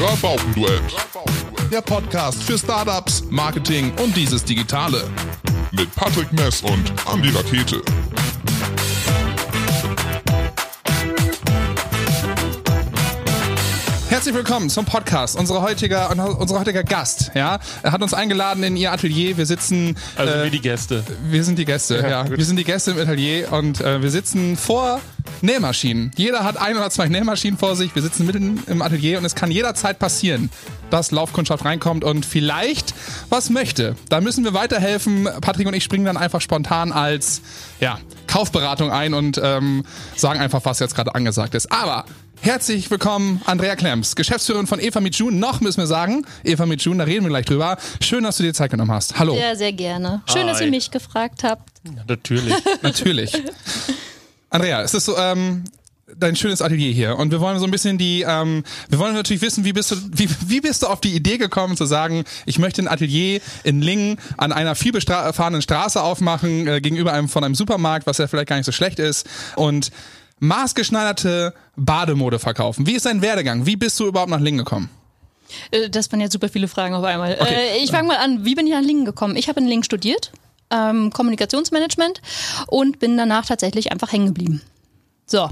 Rabaukenduett. Der Podcast für Startups, Marketing und dieses Digitale. Mit Patrick Mess und Andy Rakete. Herzlich willkommen zum Podcast. Unser heutiger, unser heutiger Gast, ja, er hat uns eingeladen in ihr Atelier. Wir sitzen. Also äh, wir die Gäste. Wir sind die Gäste, ja. ja. Wir sind die Gäste im Atelier und äh, wir sitzen vor Nähmaschinen. Jeder hat ein oder zwei Nähmaschinen vor sich. Wir sitzen mitten im Atelier und es kann jederzeit passieren, dass Laufkundschaft reinkommt und vielleicht was möchte. Da müssen wir weiterhelfen. Patrick und ich springen dann einfach spontan als ja, Kaufberatung ein und ähm, sagen einfach, was jetzt gerade angesagt ist. Aber Herzlich willkommen, Andrea Klemms, Geschäftsführerin von Eva mit June. Noch müssen wir sagen, Eva mit June, da reden wir gleich drüber. Schön, dass du dir Zeit genommen hast. Hallo. Ja, sehr gerne. Schön, Hi. dass ihr mich gefragt habt. Ja, natürlich. natürlich. Andrea, es ist so, ähm, dein schönes Atelier hier und wir wollen so ein bisschen die, ähm, wir wollen natürlich wissen, wie bist du, wie, wie bist du auf die Idee gekommen zu sagen, ich möchte ein Atelier in Lingen an einer viel befahrenen Straße aufmachen äh, gegenüber einem von einem Supermarkt, was ja vielleicht gar nicht so schlecht ist und maßgeschneiderte Bademode verkaufen. Wie ist dein Werdegang? Wie bist du überhaupt nach Lingen gekommen? Äh, das waren jetzt super viele Fragen auf einmal. Okay. Äh, ich fange mal an. Wie bin ich nach Lingen gekommen? Ich habe in Lingen studiert, ähm, Kommunikationsmanagement und bin danach tatsächlich einfach hängen geblieben. So,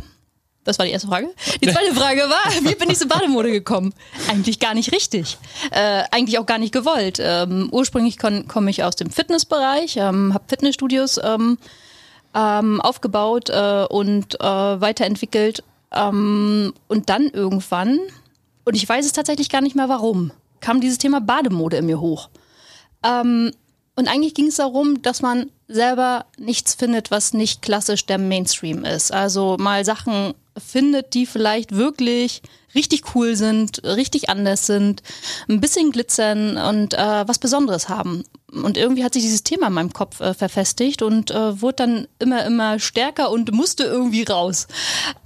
das war die erste Frage. Die zweite Frage war, wie bin ich zur Bademode gekommen? Eigentlich gar nicht richtig. Äh, eigentlich auch gar nicht gewollt. Ähm, ursprünglich komme ich aus dem Fitnessbereich, ähm, habe Fitnessstudios ähm, ähm, aufgebaut äh, und äh, weiterentwickelt. Ähm, und dann irgendwann, und ich weiß es tatsächlich gar nicht mehr warum, kam dieses Thema Bademode in mir hoch. Ähm, und eigentlich ging es darum, dass man selber nichts findet, was nicht klassisch der Mainstream ist. Also mal Sachen findet, die vielleicht wirklich richtig cool sind, richtig anders sind, ein bisschen glitzern und äh, was Besonderes haben. Und irgendwie hat sich dieses Thema in meinem Kopf äh, verfestigt und äh, wurde dann immer, immer stärker und musste irgendwie raus.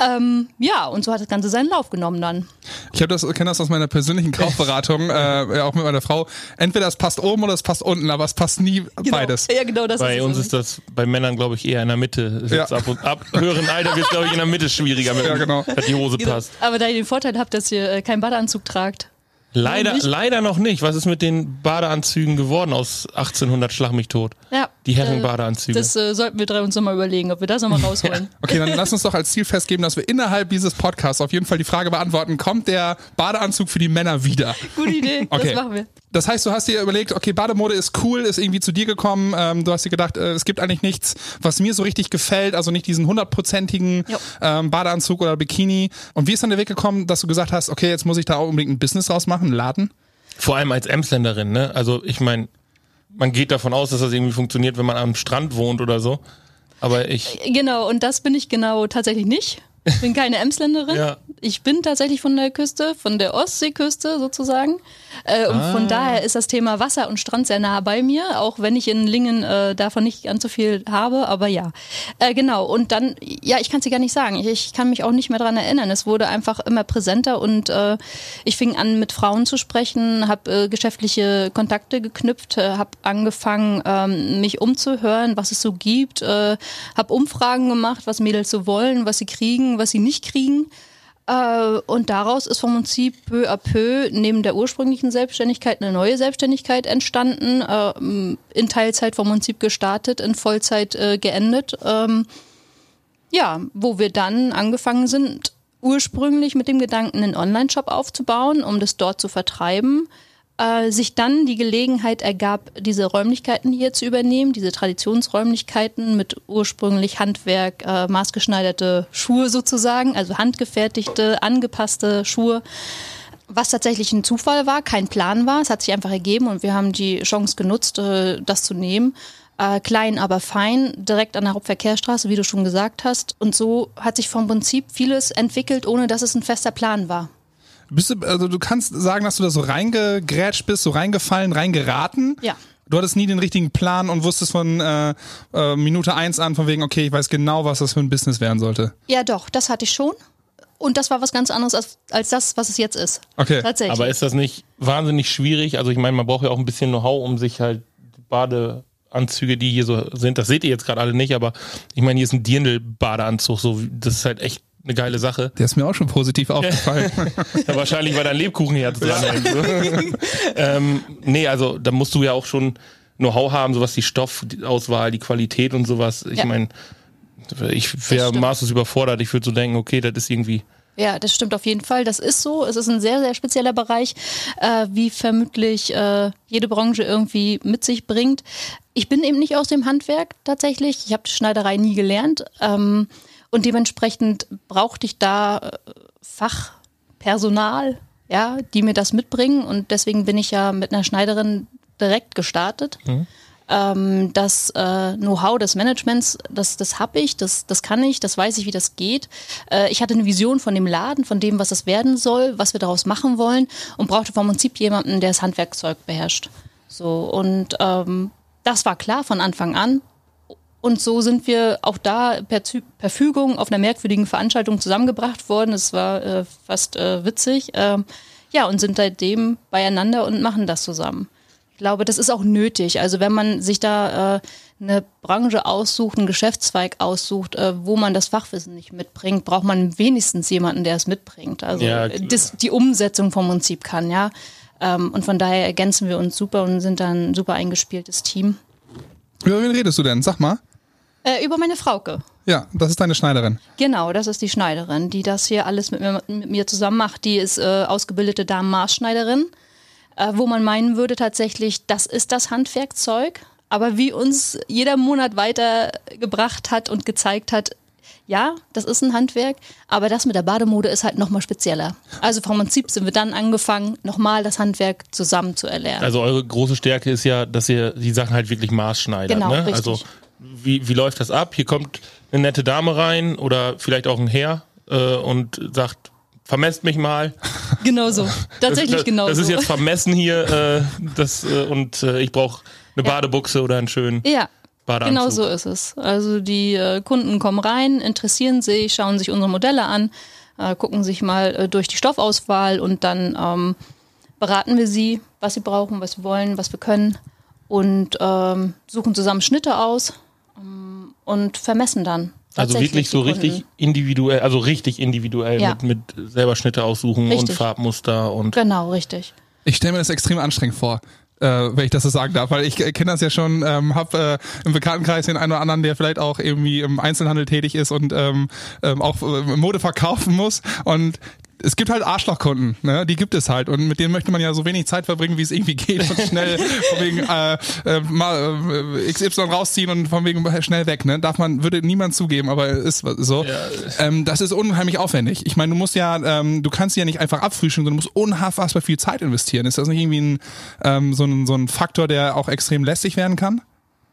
Ähm, ja, und so hat das Ganze seinen Lauf genommen dann. Ich habe das, kenne das aus meiner persönlichen Kaufberatung, äh, auch mit meiner Frau. Entweder es passt oben oder es passt unten, aber es passt nie genau. beides. Ja, genau das Bei uns ist das bei Männern, glaube ich, eher in der Mitte. Ja. Ab, und, ab höheren Alter wird es, glaube ich, in der Mitte schwieriger, mit, ja, genau. dass die Hose genau. passt. Aber da ihr den Vorteil habt, dass ihr äh, keinen Badeanzug tragt, Leider, leider noch nicht. Was ist mit den Badeanzügen geworden aus 1800 Schlag mich tot? Ja. Die Herrenbadeanzüge. Das äh, sollten wir drei uns nochmal überlegen, ob wir das nochmal rausholen. Okay, dann lass uns doch als Ziel festgeben, dass wir innerhalb dieses Podcasts auf jeden Fall die Frage beantworten, kommt der Badeanzug für die Männer wieder? Gute Idee, okay. das machen wir. Das heißt, du hast dir überlegt, okay, Bademode ist cool, ist irgendwie zu dir gekommen. Ähm, du hast dir gedacht, äh, es gibt eigentlich nichts, was mir so richtig gefällt, also nicht diesen hundertprozentigen ähm, Badeanzug oder Bikini. Und wie ist dann der Weg gekommen, dass du gesagt hast, okay, jetzt muss ich da auch unbedingt ein Business draus machen, einen Laden? Vor allem als Emsländerin, ne? Also ich meine, man geht davon aus, dass das irgendwie funktioniert, wenn man am Strand wohnt oder so. Aber ich. Genau, und das bin ich genau tatsächlich nicht. Ich bin keine Emsländerin. ja. Ich bin tatsächlich von der Küste, von der Ostseeküste sozusagen. Äh, und ah. von daher ist das Thema Wasser und Strand sehr nah bei mir, auch wenn ich in Lingen äh, davon nicht ganz so viel habe, aber ja. Äh, genau, und dann, ja, ich kann es dir gar nicht sagen. Ich, ich, kann mich auch nicht mehr daran erinnern. Es wurde einfach immer präsenter und äh, ich fing an, mit Frauen zu sprechen, habe äh, geschäftliche Kontakte geknüpft, äh, habe angefangen, ähm, mich umzuhören, was es so gibt, habe Umfragen gemacht, was Mädels so wollen, was sie kriegen, was sie nicht kriegen. Äh, und daraus ist vom Prinzip peu à peu neben der ursprünglichen Selbstständigkeit eine neue Selbstständigkeit entstanden, äh, in Teilzeit vom Prinzip gestartet, in Vollzeit äh, geendet. Ähm, ja, wo wir dann angefangen sind, ursprünglich mit dem Gedanken, einen Online-Shop aufzubauen, um das dort zu vertreiben äh, sich dann die Gelegenheit ergab, diese Räumlichkeiten hier zu übernehmen, diese Traditionsräumlichkeiten mit ursprünglich Handwerk, äh, maßgeschneiderte Schuhe sozusagen, also handgefertigte, angepasste Schuhe. Was tatsächlich ein Zufall war, kein Plan war. Es hat sich einfach ergeben und wir haben die Chance genutzt, äh, das zu nehmen. Äh, klein, aber fein, direkt an der Hauptverkehrsstraße, wie du schon gesagt hast. Und so hat sich vom Prinzip vieles entwickelt, ohne dass es ein fester Plan war. Bist du, also du kannst sagen, dass du da so reingegrätscht bist, so reingefallen, reingeraten. Ja. Du hattest nie den richtigen Plan und wusstest von äh, äh, Minute eins an, von wegen, okay, ich weiß genau, was das für ein Business werden sollte. Ja, doch, das hatte ich schon. Und das war was ganz anderes als, als das, was es jetzt ist. Okay. Tatsächlich. Aber ist das nicht wahnsinnig schwierig? Also ich meine, man braucht ja auch ein bisschen Know-how, um sich halt Badeanzüge, die hier so sind, das seht ihr jetzt gerade alle nicht, aber ich meine, hier ist ein Dirndl-Badeanzug, so, das ist halt echt eine geile Sache. Der ist mir auch schon positiv aufgefallen. ja, wahrscheinlich, weil dein Lebkuchenherz dran hängt. ähm, nee, also da musst du ja auch schon Know-how haben, sowas die Stoffauswahl, die Qualität und sowas. Ich ja. meine, ich wäre maßlos überfordert. Ich würde so denken, okay, das ist irgendwie ja, das stimmt auf jeden Fall. Das ist so. Es ist ein sehr, sehr spezieller Bereich, äh, wie vermutlich äh, jede Branche irgendwie mit sich bringt. Ich bin eben nicht aus dem Handwerk tatsächlich. Ich habe Schneiderei nie gelernt. Ähm, und dementsprechend brauchte ich da äh, Fachpersonal, ja, die mir das mitbringen. Und deswegen bin ich ja mit einer Schneiderin direkt gestartet. Mhm. Ähm, das äh, Know-how des Managements, das, das habe ich, das, das kann ich, das weiß ich, wie das geht. Äh, ich hatte eine Vision von dem Laden, von dem, was das werden soll, was wir daraus machen wollen und brauchte vom Prinzip jemanden, der das Handwerkzeug beherrscht. So, und ähm, das war klar von Anfang an. Und so sind wir auch da per, per Fügung auf einer merkwürdigen Veranstaltung zusammengebracht worden. Es war äh, fast äh, witzig. Ähm, ja, und sind seitdem beieinander und machen das zusammen. Ich glaube, das ist auch nötig. Also wenn man sich da äh, eine Branche aussucht, einen Geschäftszweig aussucht, äh, wo man das Fachwissen nicht mitbringt, braucht man wenigstens jemanden, der es mitbringt. Also ja, das, die Umsetzung vom Prinzip kann, ja. Ähm, und von daher ergänzen wir uns super und sind dann ein super eingespieltes Team. Über wen redest du denn? Sag mal. Äh, über meine Frauke. Ja, das ist deine Schneiderin. Genau, das ist die Schneiderin, die das hier alles mit mir, mit mir zusammen macht. Die ist äh, ausgebildete Damen-Maßschneiderin äh, wo man meinen würde tatsächlich, das ist das Handwerkzeug. Aber wie uns jeder Monat weitergebracht hat und gezeigt hat, ja, das ist ein Handwerk, aber das mit der Bademode ist halt nochmal spezieller. Also vom Prinzip sind wir dann angefangen, nochmal das Handwerk zusammen zu erlernen. Also eure große Stärke ist ja, dass ihr die Sachen halt wirklich maßschneidert. Genau, ne? richtig. Also wie, wie läuft das ab? Hier kommt eine nette Dame rein oder vielleicht auch ein Herr äh, und sagt, vermesst mich mal. Genau so. Tatsächlich genau so. Das ist jetzt vermessen hier äh, das, äh, und äh, ich brauche eine ja. Badebuchse oder einen schönen ja. Badeanzug. Genau so ist es. Also die äh, Kunden kommen rein, interessieren sich, schauen sich unsere Modelle an, äh, gucken sich mal äh, durch die Stoffauswahl und dann ähm, beraten wir sie, was sie brauchen, was sie wollen, was wir können und ähm, suchen zusammen Schnitte aus ähm, und vermessen dann. Also wirklich so richtig individuell, also richtig individuell ja. mit, mit selber Schnitte aussuchen richtig. und Farbmuster und. Genau, richtig. Ich stelle mir das extrem anstrengend vor. Äh, wenn ich das so sagen darf, weil ich kenne das ja schon, ähm, habe äh, im Bekanntenkreis den einen oder anderen, der vielleicht auch irgendwie im Einzelhandel tätig ist und ähm, ähm, auch äh, Mode verkaufen muss. Und es gibt halt Arschlochkunden, ne? die gibt es halt und mit denen möchte man ja so wenig Zeit verbringen, wie es irgendwie geht und schnell von wegen äh, äh, mal äh, XY rausziehen und von wegen schnell weg. Ne? Darf man, würde niemand zugeben, aber ist so. Ja. Ähm, das ist unheimlich aufwendig. Ich meine, du musst ja, ähm, du kannst sie ja nicht einfach abfrühstücken, sondern du musst unfassbar viel Zeit investieren. Ist das nicht irgendwie ein, ähm, so, ein, so ein Faktor, der auch extrem lästig werden kann?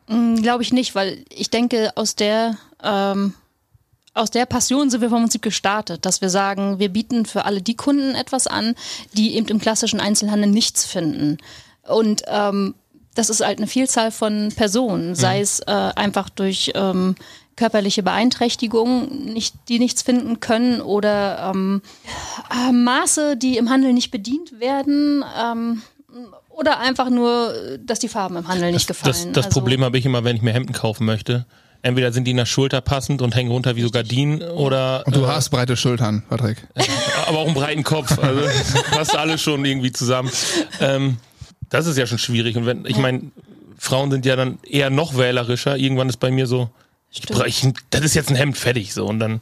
Mm, Glaube ich nicht, weil ich denke, aus der ähm, aus der Passion sind wir vom Prinzip gestartet, dass wir sagen, wir bieten für alle die Kunden etwas an, die eben im klassischen Einzelhandel nichts finden. Und ähm, das ist halt eine Vielzahl von Personen, sei mhm. es äh, einfach durch ähm, körperliche Beeinträchtigungen, nicht, die nichts finden können oder ähm, äh, Maße, die im Handel nicht bedient werden. Ähm, oder einfach nur, dass die Farben im Handel nicht gefallen. Das, das also, Problem habe ich immer, wenn ich mir Hemden kaufen möchte entweder sind die in der Schulter passend und hängen runter wie so Gardinen oder. Und du äh, hast breite Schultern, Patrick. aber auch einen breiten Kopf. Also passt alles schon irgendwie zusammen. Ähm, das ist ja schon schwierig. Und wenn, ich meine, Frauen sind ja dann eher noch wählerischer. Irgendwann ist bei mir so, ich, ich, das ist jetzt ein Hemd fertig so und dann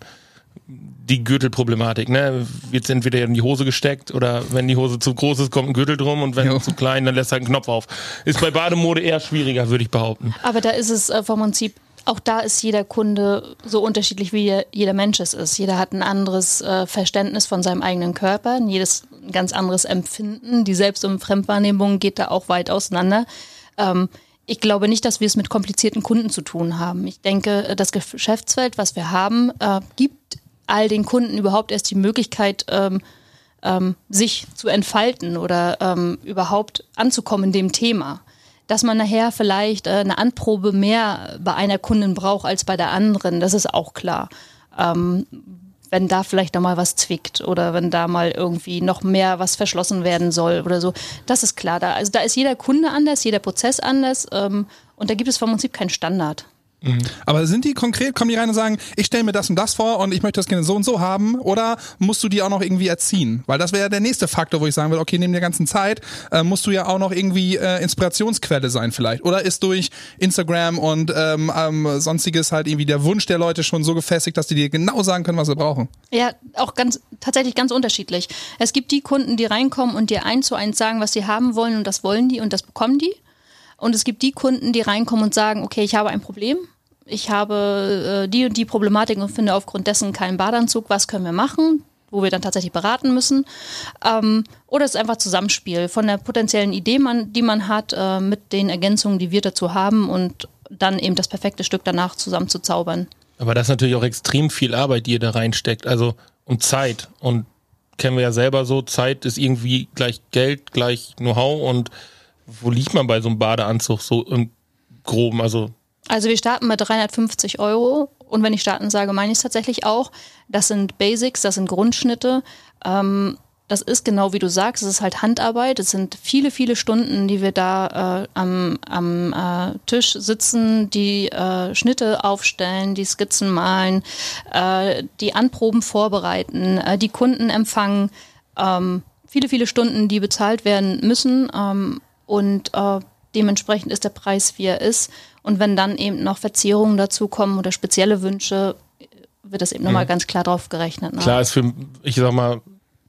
die Gürtelproblematik, ne? Wird entweder in die Hose gesteckt oder wenn die Hose zu groß ist, kommt ein Gürtel drum und wenn jo. zu klein, dann lässt halt einen Knopf auf. Ist bei Bademode eher schwieriger, würde ich behaupten. Aber da ist es äh, vom Prinzip auch da ist jeder Kunde so unterschiedlich, wie jeder Mensch es ist. Jeder hat ein anderes äh, Verständnis von seinem eigenen Körper, jedes ein ganz anderes Empfinden. Die Selbst- und Fremdwahrnehmung geht da auch weit auseinander. Ähm, ich glaube nicht, dass wir es mit komplizierten Kunden zu tun haben. Ich denke, das Geschäftsfeld, was wir haben, äh, gibt all den Kunden überhaupt erst die Möglichkeit, ähm, ähm, sich zu entfalten oder ähm, überhaupt anzukommen in dem Thema dass man nachher vielleicht äh, eine Anprobe mehr bei einer Kundin braucht als bei der anderen, das ist auch klar. Ähm, wenn da vielleicht noch mal was zwickt oder wenn da mal irgendwie noch mehr was verschlossen werden soll oder so, das ist klar. Da, also da ist jeder Kunde anders, jeder Prozess anders ähm, und da gibt es vom Prinzip keinen Standard. Mhm. Aber sind die konkret, kommen die rein und sagen, ich stelle mir das und das vor und ich möchte das gerne so und so haben? Oder musst du die auch noch irgendwie erziehen? Weil das wäre ja der nächste Faktor, wo ich sagen würde, okay, neben der ganzen Zeit äh, musst du ja auch noch irgendwie äh, Inspirationsquelle sein vielleicht. Oder ist durch Instagram und ähm, ähm, sonstiges halt irgendwie der Wunsch der Leute schon so gefestigt, dass die dir genau sagen können, was sie brauchen? Ja, auch ganz tatsächlich ganz unterschiedlich. Es gibt die Kunden, die reinkommen und dir eins zu eins sagen, was sie haben wollen und das wollen die und das bekommen die. Und es gibt die Kunden, die reinkommen und sagen, okay, ich habe ein Problem, ich habe äh, die und die Problematik und finde aufgrund dessen keinen Badeanzug, was können wir machen? wo wir dann tatsächlich beraten müssen. Ähm, oder es ist einfach Zusammenspiel von der potenziellen Idee, man, die man hat, äh, mit den Ergänzungen, die wir dazu haben und dann eben das perfekte Stück danach zusammen zu zaubern. Aber das ist natürlich auch extrem viel Arbeit, die ihr da reinsteckt. Also und Zeit. Und kennen wir ja selber so, Zeit ist irgendwie gleich Geld, gleich Know-how und wo liegt man bei so einem Badeanzug so im Groben? Also, also wir starten mit 350 Euro und wenn ich starten sage, meine ich es tatsächlich auch. Das sind Basics, das sind Grundschnitte. Ähm, das ist genau wie du sagst, es ist halt Handarbeit. Es sind viele, viele Stunden, die wir da äh, am, am äh, Tisch sitzen, die äh, Schnitte aufstellen, die Skizzen malen, äh, die Anproben vorbereiten, äh, die Kunden empfangen. Ähm, viele, viele Stunden, die bezahlt werden müssen. Ähm, und äh, dementsprechend ist der Preis, wie er ist. Und wenn dann eben noch Verzierungen dazukommen oder spezielle Wünsche, wird das eben mhm. nochmal ganz klar drauf gerechnet. Ne? Klar ist für, ich sag mal,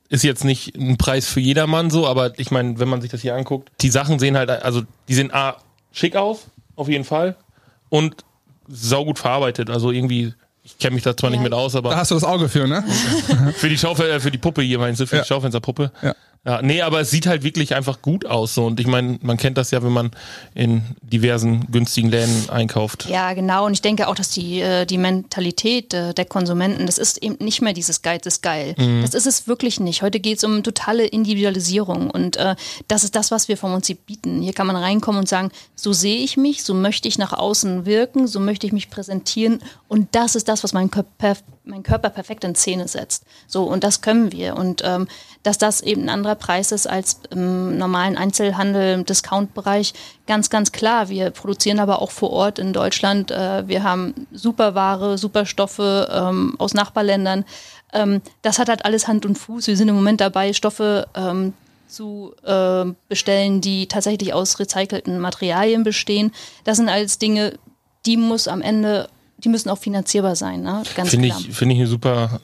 ist jetzt nicht ein Preis für jedermann so, aber ich meine, wenn man sich das hier anguckt, die Sachen sehen halt, also die sehen A, schick aus, auf jeden Fall, und saugut verarbeitet. Also irgendwie, ich kenne mich da zwar ja. nicht mit aus, aber. Da hast du das Auge für, ne? für die Schaufel, äh, für die Puppe hier meinst du, für ja. die Schaufensterpuppe. Ja. Ja, nee, aber es sieht halt wirklich einfach gut aus. So. Und ich meine, man kennt das ja, wenn man in diversen günstigen Läden einkauft. Ja, genau. Und ich denke auch, dass die, äh, die Mentalität äh, der Konsumenten, das ist eben nicht mehr dieses Geiz ist geil. Mhm. Das ist es wirklich nicht. Heute geht es um totale Individualisierung. Und äh, das ist das, was wir vom Prinzip bieten. Hier kann man reinkommen und sagen, so sehe ich mich, so möchte ich nach außen wirken, so möchte ich mich präsentieren. Und das ist das, was mein Körper, mein Körper perfekt in Szene setzt. So, und das können wir. Und ähm, dass das eben ein anderer Preis ist als im normalen Einzelhandel, im Discount-Bereich, ganz, ganz klar. Wir produzieren aber auch vor Ort in Deutschland. Äh, wir haben super Ware, super Stoffe ähm, aus Nachbarländern. Ähm, das hat halt alles Hand und Fuß. Wir sind im Moment dabei, Stoffe ähm, zu äh, bestellen, die tatsächlich aus recycelten Materialien bestehen. Das sind alles Dinge, die muss am Ende, die müssen auch finanzierbar sein, ne? Ganz Finde ich, finde ich eine super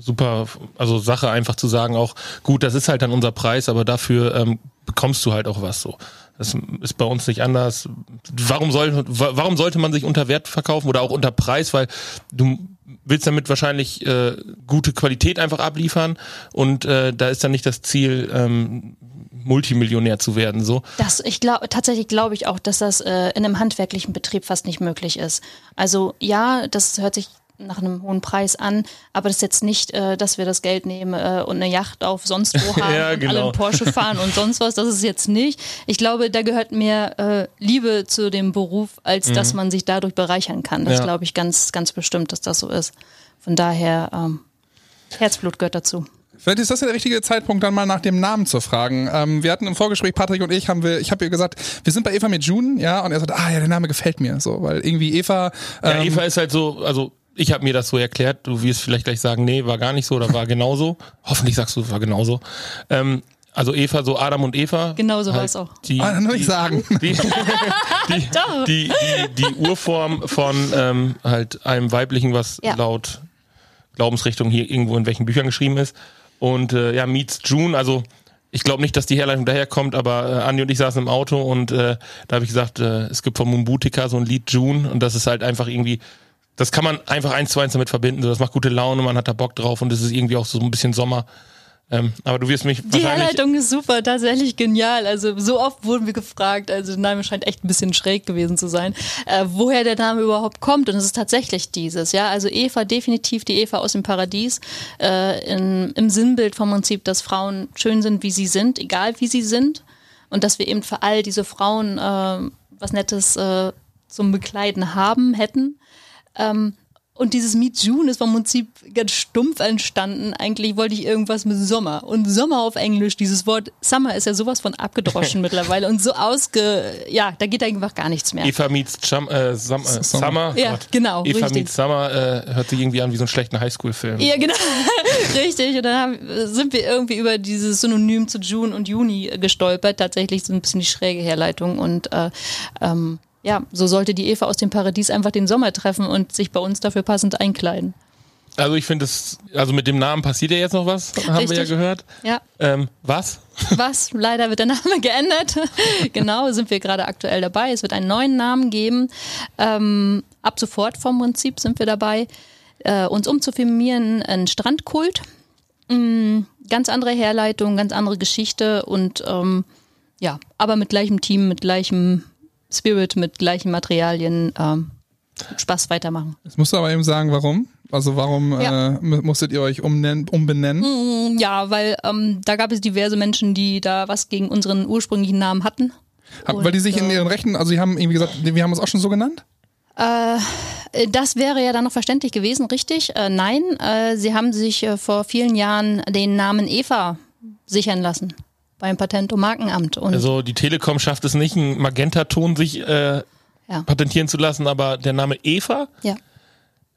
super, also Sache einfach zu sagen, auch gut, das ist halt dann unser Preis, aber dafür ähm, bekommst du halt auch was so. Das ist bei uns nicht anders. Warum soll, warum sollte man sich unter Wert verkaufen oder auch unter Preis? Weil du willst damit wahrscheinlich äh, gute Qualität einfach abliefern und äh, da ist dann nicht das Ziel, ähm, Multimillionär zu werden. So. Das, ich glaube, tatsächlich glaube ich auch, dass das äh, in einem handwerklichen Betrieb fast nicht möglich ist. Also ja, das hört sich nach einem hohen Preis an, aber das ist jetzt nicht, äh, dass wir das Geld nehmen äh, und eine Yacht auf sonst wo haben ja, genau. und alle einen Porsche fahren und sonst was. Das ist jetzt nicht. Ich glaube, da gehört mehr äh, Liebe zu dem Beruf, als mhm. dass man sich dadurch bereichern kann. Das ja. glaube ich ganz, ganz bestimmt, dass das so ist. Von daher, ähm, Herzblut gehört dazu. Vielleicht ist das ja der richtige Zeitpunkt, dann mal nach dem Namen zu fragen. Ähm, wir hatten im Vorgespräch, Patrick und ich, haben wir, ich habe ihr gesagt, wir sind bei Eva mit June, ja, und er sagt, ah ja, der Name gefällt mir, so, weil irgendwie Eva. Ähm, ja, Eva ist halt so, also ich habe mir das so erklärt, du wirst vielleicht gleich sagen, nee, war gar nicht so oder war genauso. Hoffentlich sagst du, war genauso. Ähm, also Eva, so Adam und Eva. Genauso halt war es auch. Die, ah, nur ich sagen. Die, die, die, die, die, Urform von ähm, halt einem weiblichen, was ja. laut Glaubensrichtung hier irgendwo in welchen Büchern geschrieben ist. Und äh, ja, meets June, also ich glaube nicht, dass die Herleitung daherkommt, aber äh, Andi und ich saßen im Auto und äh, da habe ich gesagt, äh, es gibt von Mumbutika so ein Lied June und das ist halt einfach irgendwie das kann man einfach eins zu eins damit verbinden. So, das macht gute Laune, man hat da Bock drauf und es ist irgendwie auch so ein bisschen Sommer. Ähm, aber du wirst mich Die Herleitung ist super, tatsächlich genial. Also so oft wurden wir gefragt, also der Name scheint echt ein bisschen schräg gewesen zu sein, äh, woher der Name überhaupt kommt. Und es ist tatsächlich dieses, ja. Also Eva, definitiv die Eva aus dem Paradies, äh, in, im Sinnbild vom Prinzip, dass Frauen schön sind, wie sie sind, egal wie sie sind. Und dass wir eben für all diese Frauen äh, was Nettes äh, zum Bekleiden haben, hätten. Ähm, Und dieses Meet June ist vom Prinzip ganz stumpf entstanden. Eigentlich wollte ich irgendwas mit Sommer. Und Sommer auf Englisch, dieses Wort Summer ist ja sowas von abgedroschen mittlerweile und so ausge, ja, da geht einfach gar nichts mehr. Eva meets Chum, äh, Sum, äh, Summer. Ja, Gott. genau. Eva richtig. meets Summer äh, hört sich irgendwie an wie so einen schlechten Highschool-Film. Ja, genau. richtig. Und dann haben, sind wir irgendwie über dieses Synonym zu June und Juni gestolpert. Tatsächlich so ein bisschen die schräge Herleitung und äh, ähm, ja, so sollte die Eva aus dem Paradies einfach den Sommer treffen und sich bei uns dafür passend einkleiden. Also ich finde es, also mit dem Namen passiert ja jetzt noch was, haben Richtig. wir ja gehört. Ja. Ähm, was? Was? Leider wird der Name geändert. genau, sind wir gerade aktuell dabei. Es wird einen neuen Namen geben. Ähm, ab sofort vom Prinzip sind wir dabei, äh, uns umzufirmieren, ein Strandkult. Mhm, ganz andere Herleitung, ganz andere Geschichte und ähm, ja, aber mit gleichem Team, mit gleichem Spirit mit gleichen Materialien ähm, Spaß weitermachen. Jetzt musst du aber eben sagen, warum? Also warum ja. äh, musstet ihr euch umbenennen? Mm, ja, weil ähm, da gab es diverse Menschen, die da was gegen unseren ursprünglichen Namen hatten. Und, weil die sich in äh, ihren Rechten, also die haben irgendwie gesagt, wir haben es auch schon so genannt? Äh, das wäre ja dann noch verständlich gewesen, richtig? Äh, nein, äh, sie haben sich äh, vor vielen Jahren den Namen Eva sichern lassen beim Patent- und Markenamt. Und also die Telekom schafft es nicht, einen Magentaton sich äh, ja. patentieren zu lassen, aber der Name Eva? Ja.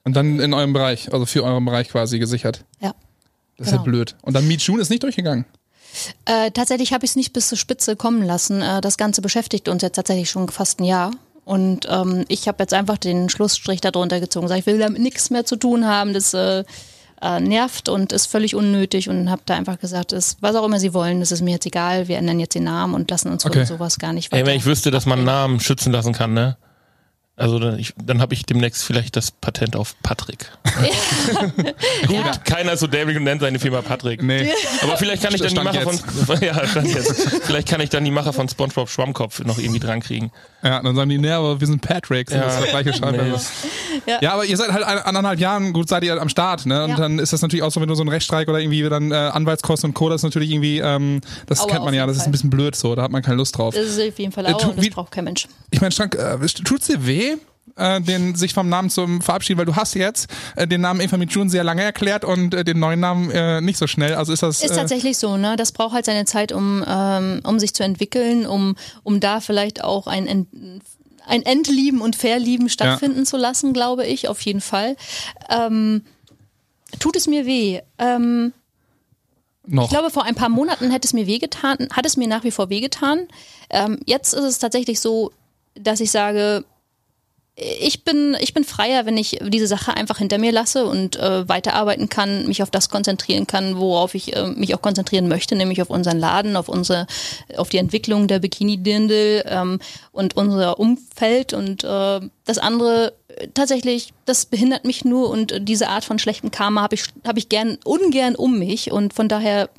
Und dann in eurem Bereich, also für euren Bereich quasi gesichert. Ja. Das ist genau. ja blöd. Und dann Meet June ist nicht durchgegangen. Äh, tatsächlich habe ich es nicht bis zur Spitze kommen lassen. Äh, das Ganze beschäftigt uns jetzt tatsächlich schon fast ein Jahr. Und ähm, ich habe jetzt einfach den Schlussstrich darunter gezogen. Sag, ich will damit nichts mehr zu tun haben. Das äh, äh, nervt und ist völlig unnötig und habe da einfach gesagt, ist, was auch immer sie wollen, das ist mir jetzt egal, wir ändern jetzt den Namen und lassen uns okay. sowas gar nicht weiter. Ey, wenn ich wüsste, dass man Namen schützen lassen kann, ne? Also dann, ich, dann habe ich demnächst vielleicht das Patent auf Patrick. Gut, ja. keiner so dämlich und nennt seine Firma Patrick. Nee. Aber vielleicht kann ich dann die Macher von ja, jetzt. vielleicht kann ich dann die Macher von SpongeBob Schwammkopf noch irgendwie dran kriegen. Ja, dann sagen die, nee, aber wir sind Patrick, ja. das ist der gleiche. Nee. Ja. ja. aber ihr seid halt anderthalb Jahren, gut seid ihr am Start, ne? Und ja. dann ist das natürlich auch so, wenn du so einen Rechtsstreik oder irgendwie dann äh, Anwaltskosten und Co. Das ist natürlich irgendwie, ähm, das Aua, kennt man ja, das Fall. ist ein bisschen blöd so, da hat man keine Lust drauf. Das ist auf jeden Fall auch, äh, das braucht kein Mensch. Ich meine, Frank, äh, tut's dir weh? Äh, den sich vom Namen zum verabschieden, weil du hast jetzt äh, den Namen Eva June sehr lange erklärt und äh, den neuen Namen äh, nicht so schnell. Also ist das ist äh, tatsächlich so, ne? Das braucht halt seine Zeit, um ähm, um sich zu entwickeln, um um da vielleicht auch ein ein Entlieben und Verlieben stattfinden ja. zu lassen, glaube ich, auf jeden Fall. Ähm, tut es mir weh? Ähm, noch. Ich glaube, vor ein paar Monaten hätte es mir wehgetan, hat es mir nach wie vor wehgetan. Ähm, jetzt ist es tatsächlich so, dass ich sage, ich bin, ich bin freier, wenn ich diese Sache einfach hinter mir lasse und äh, weiterarbeiten kann, mich auf das konzentrieren kann, worauf ich äh, mich auch konzentrieren möchte, nämlich auf unseren Laden, auf unsere, auf die Entwicklung der Bikini-Dirndl ähm, und unser Umfeld und äh, das andere tatsächlich, das behindert mich nur und diese Art von schlechtem Karma habe ich, habe ich gern, ungern um mich und von daher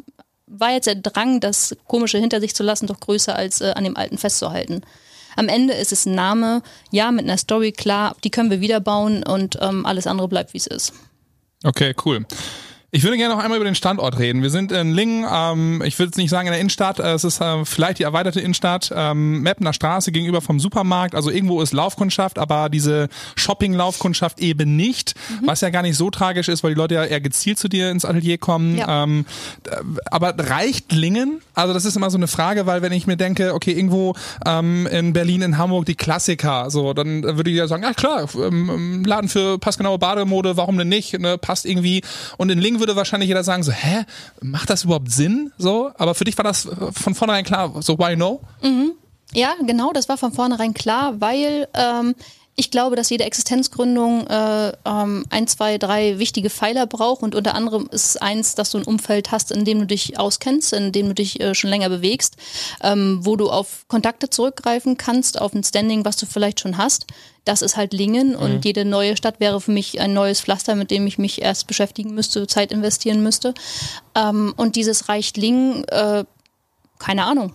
war jetzt der Drang, das Komische hinter sich zu lassen, doch größer als äh, an dem Alten festzuhalten. Am Ende ist es ein Name, ja, mit einer Story, klar, die können wir wieder bauen und ähm, alles andere bleibt, wie es ist. Okay, cool. Ich würde gerne noch einmal über den Standort reden. Wir sind in Lingen, ähm, ich würde jetzt nicht sagen in der Innenstadt, äh, es ist äh, vielleicht die erweiterte Innenstadt, ähm, Meppner Straße gegenüber vom Supermarkt, also irgendwo ist Laufkundschaft, aber diese Shopping-Laufkundschaft eben nicht, mhm. was ja gar nicht so tragisch ist, weil die Leute ja eher gezielt zu dir ins Atelier kommen. Ja. Ähm, aber reicht Lingen? Also das ist immer so eine Frage, weil wenn ich mir denke, okay, irgendwo ähm, in Berlin, in Hamburg die Klassiker, so, dann würde ich ja sagen, ja klar, ähm, Laden für passgenaue Bademode, warum denn nicht? Ne, passt irgendwie. Und in Lingen würde wahrscheinlich jeder sagen, so, hä, macht das überhaupt Sinn? So, aber für dich war das von vornherein klar, so why no? Mhm. Ja, genau, das war von vornherein klar, weil ähm, ich glaube, dass jede Existenzgründung äh, ähm, ein, zwei, drei wichtige Pfeiler braucht und unter anderem ist eins, dass du ein Umfeld hast, in dem du dich auskennst, in dem du dich äh, schon länger bewegst, ähm, wo du auf Kontakte zurückgreifen kannst, auf ein Standing, was du vielleicht schon hast. Das ist halt Lingen mhm. und jede neue Stadt wäre für mich ein neues Pflaster, mit dem ich mich erst beschäftigen müsste, Zeit investieren müsste. Ähm, und dieses reicht Lingen, äh, keine Ahnung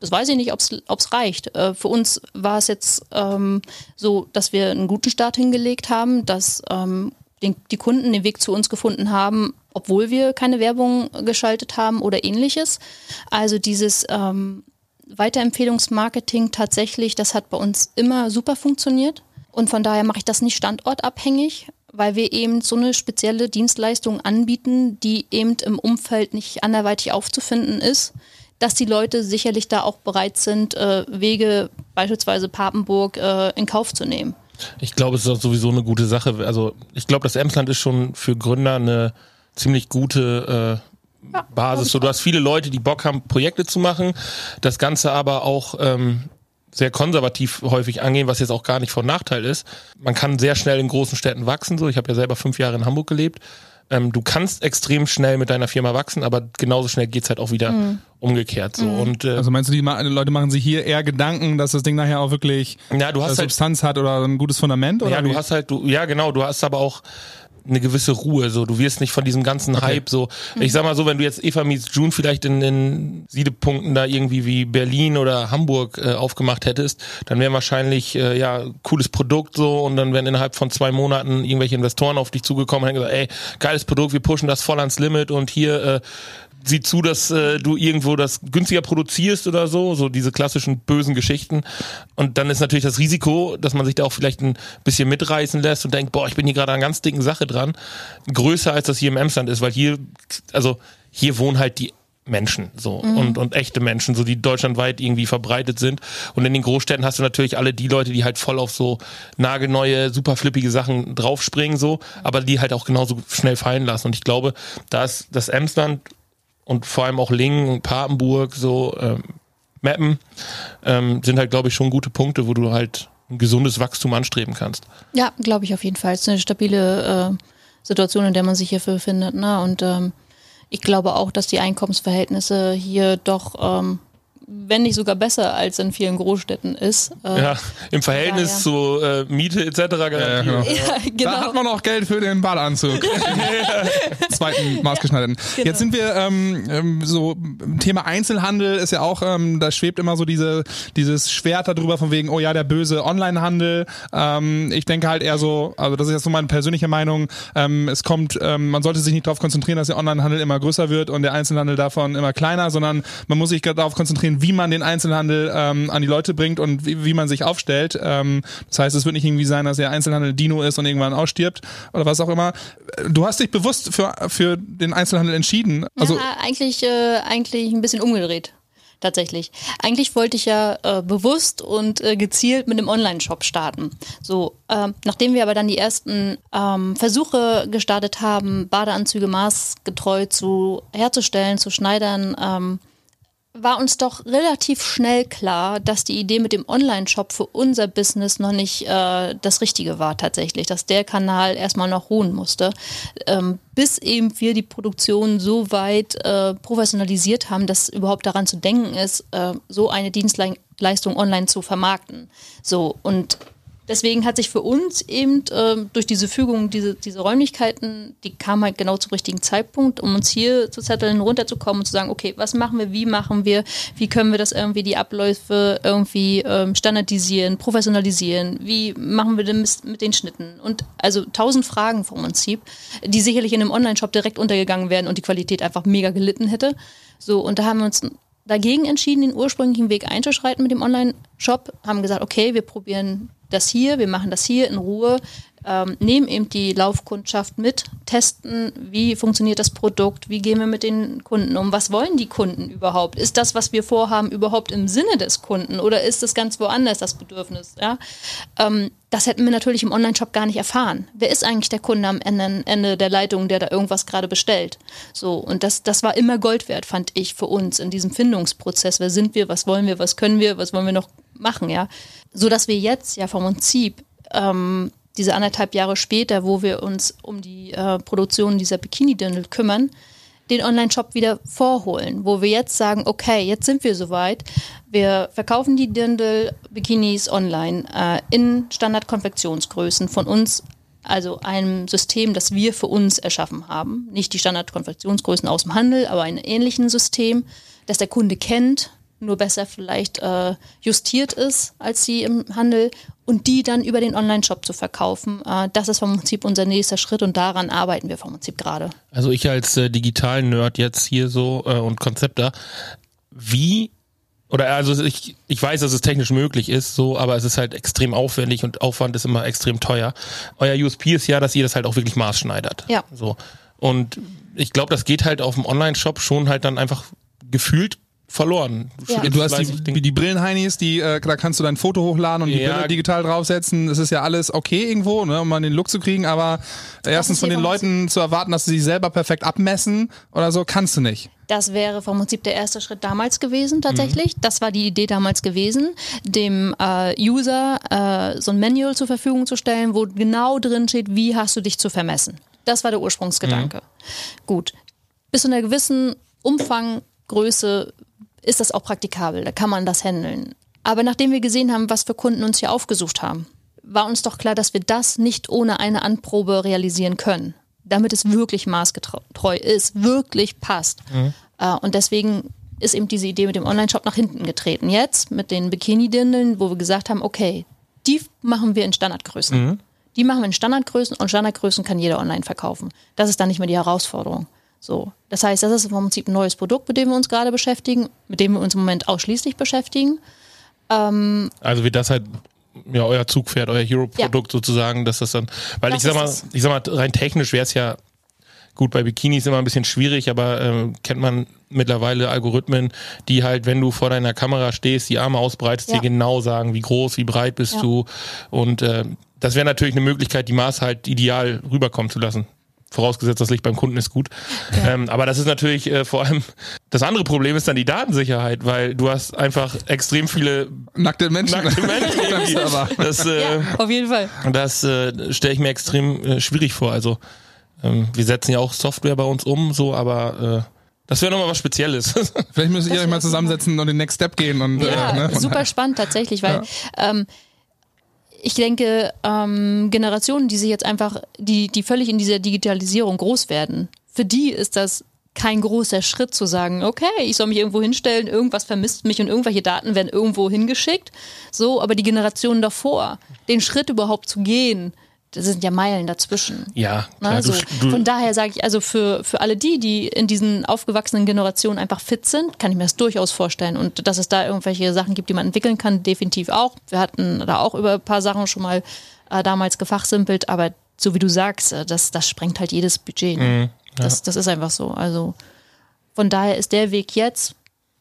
das weiß ich nicht, ob es reicht. Äh, für uns war es jetzt ähm, so, dass wir einen guten Start hingelegt haben, dass ähm, den, die Kunden den Weg zu uns gefunden haben, obwohl wir keine Werbung geschaltet haben oder ähnliches. Also dieses ähm, Weiterempfehlungsmarketing tatsächlich, das hat bei uns immer super funktioniert. Und von daher mache ich das nicht standortabhängig, weil wir eben so eine spezielle Dienstleistung anbieten, die eben im Umfeld nicht anderweitig aufzufinden ist, dass die Leute sicherlich da auch bereit sind, äh, Wege, beispielsweise Papenburg, äh, in Kauf zu nehmen. Ich glaube, es ist auch sowieso eine gute Sache. Also ich glaube, das Emsland ist schon für Gründer eine ziemlich gute äh, ja, Basis. So, du hast viele Leute, die Bock haben, Projekte zu machen. Das Ganze aber auch ähm, sehr konservativ häufig angehen, was jetzt auch gar nicht von Nachteil ist. Man kann sehr schnell in großen Städten wachsen. So, ich habe ja selber fünf Jahre in Hamburg gelebt. Ähm, du kannst extrem schnell mit deiner Firma wachsen, aber genauso schnell geht's halt auch wieder mhm. umgekehrt. So. Mhm. Und, äh, also meinst du, die Leute machen sich hier eher Gedanken, dass das Ding nachher auch wirklich ja, du hast halt, Substanz hat oder ein gutes Fundament? Oder ja, du hast halt, du, ja genau, du hast aber auch eine gewisse Ruhe. So, du wirst nicht von diesem ganzen okay. Hype so. Mhm. Ich sag mal so, wenn du jetzt Eva meets June vielleicht in, in Siedepunkten da irgendwie wie Berlin oder Hamburg äh, aufgemacht hättest, dann wäre wahrscheinlich äh, ja cooles Produkt so und dann wären innerhalb von zwei Monaten irgendwelche Investoren auf dich zugekommen und hätten gesagt, ey, geiles Produkt, wir pushen das voll ans Limit und hier äh, sieh zu, dass äh, du irgendwo das günstiger produzierst oder so, so diese klassischen bösen Geschichten. Und dann ist natürlich das Risiko, dass man sich da auch vielleicht ein bisschen mitreißen lässt und denkt, boah, ich bin hier gerade an ganz dicken Sache dran, größer als das hier im Emsland ist, weil hier, also hier wohnen halt die Menschen so mhm. und, und echte Menschen, so die deutschlandweit irgendwie verbreitet sind. Und in den Großstädten hast du natürlich alle die Leute, die halt voll auf so nagelneue, super flippige Sachen draufspringen, so, aber die halt auch genauso schnell fallen lassen. Und ich glaube, da ist das Emsland und vor allem auch Lingen, Papenburg, so ähm, Mappen ähm, sind halt, glaube ich, schon gute Punkte, wo du halt ein gesundes Wachstum anstreben kannst. Ja, glaube ich auf jeden Fall. Es ist eine stabile äh, Situation, in der man sich hier befindet. Ne? Und ähm, ich glaube auch, dass die Einkommensverhältnisse hier doch ähm, wenn nicht sogar besser als in vielen Großstädten ist. Äh, ja, im Verhältnis ja. zu äh, Miete etc. Ja, genau. Ja, genau. Da hat man auch Geld für den Badeanzug. Zweiten maßgeschneiderten. Genau. Jetzt sind wir ähm, ähm, so, Thema Einzelhandel ist ja auch, ähm, da schwebt immer so diese, dieses Schwert darüber von wegen, oh ja, der böse Onlinehandel. Ähm, ich denke halt eher so, also das ist jetzt so meine persönliche Meinung, ähm, es kommt, ähm, man sollte sich nicht darauf konzentrieren, dass der Onlinehandel immer größer wird und der Einzelhandel davon immer kleiner, sondern man muss sich darauf konzentrieren, wie man den Einzelhandel ähm, an die Leute bringt und wie, wie man sich aufstellt. Ähm, das heißt, es wird nicht irgendwie sein, dass der Einzelhandel Dino ist und irgendwann ausstirbt oder was auch immer. Du hast dich bewusst für, für den Einzelhandel entschieden. Also ja, eigentlich, äh, eigentlich ein bisschen umgedreht tatsächlich. Eigentlich wollte ich ja äh, bewusst und äh, gezielt mit einem Online-Shop starten. So, äh, nachdem wir aber dann die ersten ähm, Versuche gestartet haben, Badeanzüge maßgetreu zu herzustellen, zu schneidern, ähm, war uns doch relativ schnell klar, dass die Idee mit dem Online-Shop für unser Business noch nicht äh, das Richtige war tatsächlich, dass der Kanal erstmal noch ruhen musste, ähm, bis eben wir die Produktion so weit äh, professionalisiert haben, dass überhaupt daran zu denken ist, äh, so eine Dienstleistung online zu vermarkten. So und Deswegen hat sich für uns eben äh, durch diese Fügung, diese, diese Räumlichkeiten, die kamen halt genau zum richtigen Zeitpunkt, um uns hier zu zetteln, runterzukommen und zu sagen, okay, was machen wir, wie machen wir, wie können wir das irgendwie, die Abläufe irgendwie ähm, standardisieren, professionalisieren, wie machen wir denn mit, mit den Schnitten und also tausend Fragen vom Prinzip, die sicherlich in einem Online-Shop direkt untergegangen wären und die Qualität einfach mega gelitten hätte. So, und da haben wir uns dagegen entschieden, den ursprünglichen Weg einzuschreiten mit dem Online-Shop, haben gesagt, okay, wir probieren das hier, wir machen das hier in Ruhe, ähm, nehmen eben die Laufkundschaft mit, testen, wie funktioniert das Produkt, wie gehen wir mit den Kunden um, was wollen die Kunden überhaupt? Ist das, was wir vorhaben, überhaupt im Sinne des Kunden oder ist es ganz woanders das Bedürfnis? Ja? Ähm, das hätten wir natürlich im Online-Shop gar nicht erfahren. Wer ist eigentlich der Kunde am Ende, Ende der Leitung, der da irgendwas gerade bestellt? So, und das, das war immer Gold wert, fand ich, für uns in diesem Findungsprozess. Wer sind wir, was wollen wir, was können wir, was wollen wir noch machen, ja? So dass wir jetzt ja vom Prinzip ähm, diese anderthalb Jahre später, wo wir uns um die äh, Produktion dieser Bikini-Dirndl kümmern, den Online-Shop wieder vorholen, wo wir jetzt sagen, okay, jetzt sind wir soweit. Wir verkaufen die Dirndl Bikinis online äh, in Standardkonfektionsgrößen von uns, also einem System, das wir für uns erschaffen haben. Nicht die Standardkonfektionsgrößen aus dem Handel, aber ein ähnliches System, das der Kunde kennt, nur besser vielleicht äh, justiert ist als sie im Handel und die dann über den Online-Shop zu verkaufen. Äh, das ist vom Prinzip unser nächster Schritt und daran arbeiten wir vom Prinzip gerade. Also ich als äh, digitalen Nerd jetzt hier so äh, und Konzepter, wie oder also ich, ich weiß, dass es technisch möglich ist, so, aber es ist halt extrem aufwendig und Aufwand ist immer extrem teuer. Euer USP ist ja, dass ihr das halt auch wirklich maßschneidert. Ja. So. Und ich glaube, das geht halt auf dem Online-Shop schon halt dann einfach gefühlt verloren. Ja. Du hast die, die Brillenheinis, die, äh, da kannst du dein Foto hochladen und die ja. Brille digital draufsetzen. Das ist ja alles okay irgendwo, ne, um mal den Look zu kriegen, aber erstens von den Leuten zu erwarten, dass sie sich selber perfekt abmessen oder so, kannst du nicht. Das wäre vom Prinzip der erste Schritt damals gewesen, tatsächlich. Mhm. Das war die Idee damals gewesen, dem äh, User äh, so ein Manual zur Verfügung zu stellen, wo genau drin steht, wie hast du dich zu vermessen. Das war der Ursprungsgedanke. Mhm. Gut. Bis zu einer gewissen Umfang, Größe ist das auch praktikabel. Da kann man das handeln. Aber nachdem wir gesehen haben, was für Kunden uns hier aufgesucht haben, war uns doch klar, dass wir das nicht ohne eine Anprobe realisieren können. Damit es wirklich maßgetreu ist, wirklich passt. Mhm. und deswegen ist eben diese Idee mit dem Online-Shop nach hinten getreten. Jetzt mit den Bikini-Dindeln, wo wir gesagt haben, okay, die machen wir in Standardgrößen. Mhm. Die machen wir in Standardgrößen und Standardgrößen kann jeder online verkaufen. Das ist dann nicht mehr die Herausforderung. So. Das heißt, das ist im Prinzip ein neues Produkt, mit dem wir uns gerade beschäftigen, mit dem wir uns im Moment ausschließlich beschäftigen. Ähm, also wie das halt ja euer Zugpferd, euer Hero-Produkt ja. sozusagen, dass das dann, weil das ich sag mal, ich sag mal, rein technisch wäre es ja gut bei Bikinis immer ein bisschen schwierig, aber äh, kennt man mittlerweile Algorithmen, die halt, wenn du vor deiner Kamera stehst, die Arme ausbreitest, ja. dir genau sagen, wie groß, wie breit bist ja. du und äh, das wäre natürlich eine Möglichkeit, die Maß halt ideal rüberkommen zu lassen. Vorausgesetzt, das Licht beim Kunden ist gut. Ja. Ähm, aber das ist natürlich äh, vor allem, das andere Problem ist dann die Datensicherheit, weil du hast einfach extrem viele nackte Menschen. Nackte Menschen das, äh, ja, auf jeden Fall. Das äh, stelle ich mir extrem äh, schwierig vor. Also ähm, wir setzen ja auch Software bei uns um, so, aber äh, das wäre nochmal was Spezielles. Vielleicht müsst ihr euch mal zusammensetzen und den Next Step gehen. Und, ja, äh, ne? super spannend tatsächlich, weil ja. ähm, ich denke, ähm, Generationen, die sich jetzt einfach, die, die völlig in dieser Digitalisierung groß werden, für die ist das kein großer Schritt zu sagen, okay, ich soll mich irgendwo hinstellen, irgendwas vermisst mich und irgendwelche Daten werden irgendwo hingeschickt. So, aber die Generationen davor, den Schritt überhaupt zu gehen, das sind ja Meilen dazwischen. Ja. Klar, also, du, du von daher sage ich, also für, für alle die, die in diesen aufgewachsenen Generationen einfach fit sind, kann ich mir das durchaus vorstellen. Und dass es da irgendwelche Sachen gibt, die man entwickeln kann, definitiv auch. Wir hatten da auch über ein paar Sachen schon mal äh, damals gefachsimpelt, aber so wie du sagst, äh, das, das sprengt halt jedes Budget. Ne? Mhm, ja. das, das ist einfach so. Also von daher ist der Weg jetzt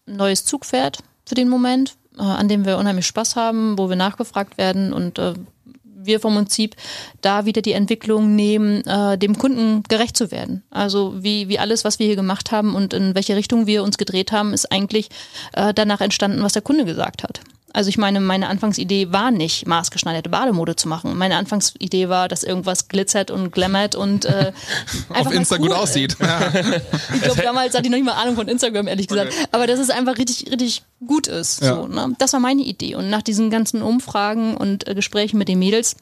ein neues Zugpferd für den Moment, äh, an dem wir unheimlich Spaß haben, wo wir nachgefragt werden und äh, wir vom Prinzip da wieder die Entwicklung nehmen, äh, dem Kunden gerecht zu werden. Also wie, wie alles, was wir hier gemacht haben und in welche Richtung wir uns gedreht haben, ist eigentlich äh, danach entstanden, was der Kunde gesagt hat. Also ich meine, meine Anfangsidee war nicht, maßgeschneiderte Bademode zu machen. Meine Anfangsidee war, dass irgendwas glitzert und glammert und äh, auf Insta cool gut aussieht. Ich glaube, damals hatte ich noch nicht mal Ahnung von Instagram, ehrlich gesagt. Okay. Aber dass es einfach richtig, richtig gut ist. Ja. So, ne? Das war meine Idee. Und nach diesen ganzen Umfragen und äh, Gesprächen mit den Mädels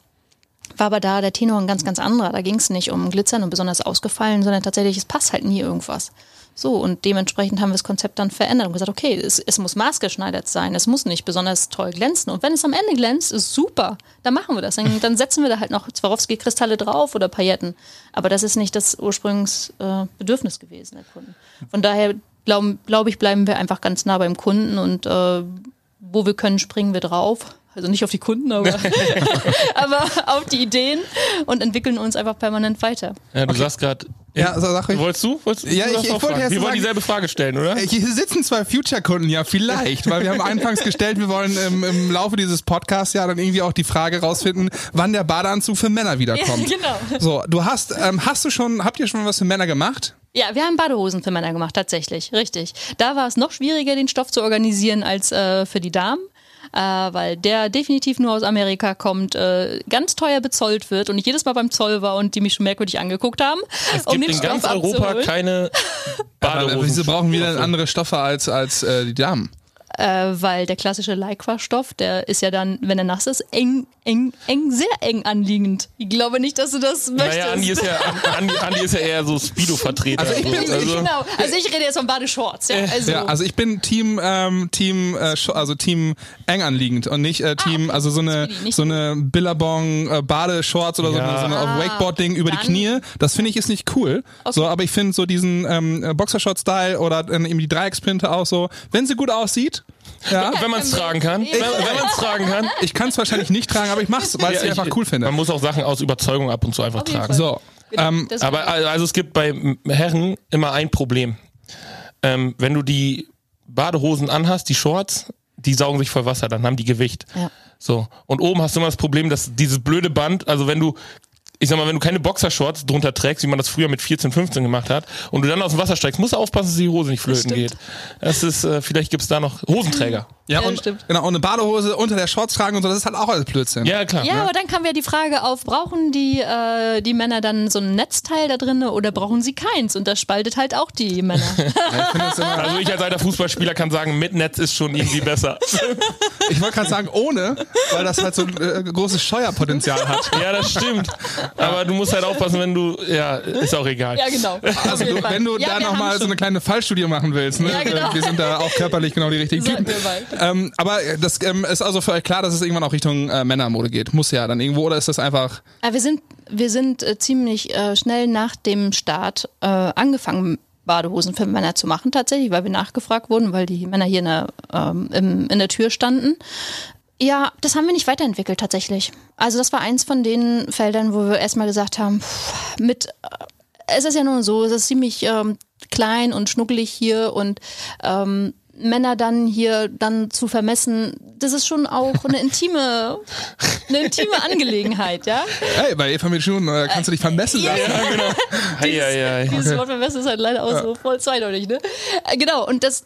war aber da der Tenor ein ganz, ganz anderer. Da ging es nicht um Glitzern und besonders ausgefallen, sondern tatsächlich, es passt halt nie irgendwas. So, und dementsprechend haben wir das Konzept dann verändert und gesagt, okay, es, es muss maßgeschneidert sein, es muss nicht besonders toll glänzen. Und wenn es am Ende glänzt, ist super, dann machen wir das. Dann, dann setzen wir da halt noch Swarovski-Kristalle drauf oder Pailletten. Aber das ist nicht das Ursprungsbedürfnis äh, gewesen der Kunden. Von daher glaube glaub ich, bleiben wir einfach ganz nah beim Kunden und äh, wo wir können, springen wir drauf. Also nicht auf die Kunden, aber, aber auf die Ideen und entwickeln uns einfach permanent weiter. Ja, du okay. sagst gerade, ja, sag ich. Wolltest du? Wolltest, ja, ich, ich wollte Wir wollen dieselbe Frage stellen, oder? Hier sitzen zwei Future-Kunden, ja, vielleicht, weil wir haben anfangs gestellt, wir wollen im, im Laufe dieses Podcasts ja dann irgendwie auch die Frage rausfinden, wann der Badeanzug für Männer wiederkommt. Ja, genau. So, du hast, ähm, hast du schon, habt ihr schon was für Männer gemacht? Ja, wir haben Badehosen für Männer gemacht, tatsächlich, richtig. Da war es noch schwieriger, den Stoff zu organisieren als äh, für die Damen äh, weil der definitiv nur aus Amerika kommt, äh, ganz teuer bezollt wird und ich jedes Mal beim Zoll war und die mich schon merkwürdig angeguckt haben. Es um gibt in ganz Europa keine Badehosen. Wieso brauchen wir denn andere Stoffe als, als äh, die Damen? Äh, weil der klassische Lycra-Stoff, der ist ja dann, wenn er nass ist, eng, eng, eng, sehr eng anliegend. Ich glaube nicht, dass du das möchtest. Naja, Andi ist ja, Andi, Andi ist ja eher so Speedo-Vertreter. Also ich bin, also, genau, also ich rede jetzt von Badeshorts. Ja, also. ja, also ich bin Team, ähm, Team, äh, also Team eng anliegend und nicht äh, Team, ah, okay. also so eine, so eine Billabong äh, Badeshorts oder ja. so eine, so eine ah, Wakeboard-Ding über die Knie. Das finde ich ist nicht cool. Okay. So, aber ich finde so diesen ähm, Boxershort-Style oder äh, eben die Dreieckspinte auch so, wenn sie gut aussieht, Ja. Wenn man es tragen kann. Ich, wenn, man es tragen kann. Ich kann es wahrscheinlich nicht tragen, aber ich mache es, weil ja, ich einfach cool finde. Man muss auch Sachen aus Überzeugung ab und zu einfach tragen. So. Genau, ähm, aber also es gibt bei Herren immer ein Problem. Ähm, wenn du die Badehosen anhast, die Shorts, die saugen sich voll Wasser, dann haben die Gewicht. Ja. So. Und oben hast du immer das Problem, dass dieses blöde Band, also wenn du ich sag mal, wenn du keine Boxershorts drunter trägst, wie man das früher mit 14, 15 gemacht hat, und du dann aus dem Wasser steigst, musst du aufpassen, dass die Hose nicht flöten geht. Das ist, äh, vielleicht gibt's da noch Hosenträger. Ja, ja und, stimmt. genau, und eine Badehose unter der Shorts tragen und so, das ist halt auch alles Blödsinn. Ja, klar. Ja, ne? aber dann kam ja die Frage auf, brauchen die, äh, die Männer dann so ein Netzteil da drin oder brauchen sie keins? Und das spaltet halt auch die Männer. ja, ich also ich als alter Fußballspieler kann sagen, mit Netz ist schon irgendwie besser. ich wollte gerade sagen, ohne, weil das halt so ein äh, großes Steuerpotenzial hat. Ja, das stimmt. Aber du musst halt aufpassen, wenn du, ja, ist auch egal. Ja, genau. Also du, wenn du ja, da nochmal so eine kleine Fallstudie machen willst, ne? Ja, genau. wir sind da auch körperlich genau die richtigen Typen. Ähm, aber das ähm, ist also für euch klar, dass es irgendwann auch Richtung äh, Männermode geht. Muss ja dann irgendwo oder ist das einfach. Ja, wir sind, wir sind äh, ziemlich äh, schnell nach dem Start äh, angefangen, Badehosen für Männer zu machen, tatsächlich, weil wir nachgefragt wurden, weil die Männer hier in der, ähm, im, in der Tür standen. Ja, das haben wir nicht weiterentwickelt tatsächlich. Also das war eins von den Feldern, wo wir erstmal gesagt haben, pff, mit äh, es ist ja nun so, es ist ziemlich ähm, klein und schnuckelig hier und ähm, Männer dann hier dann zu vermessen, das ist schon auch eine intime, eine intime Angelegenheit, ja? Hey, bei Eva mit Schuhen äh, kannst du dich vermessen lassen. Ja, ja genau. dieses, dieses Wort vermessen ist halt leider auch ja. so voll zweideutig, ne? Äh, genau, und das,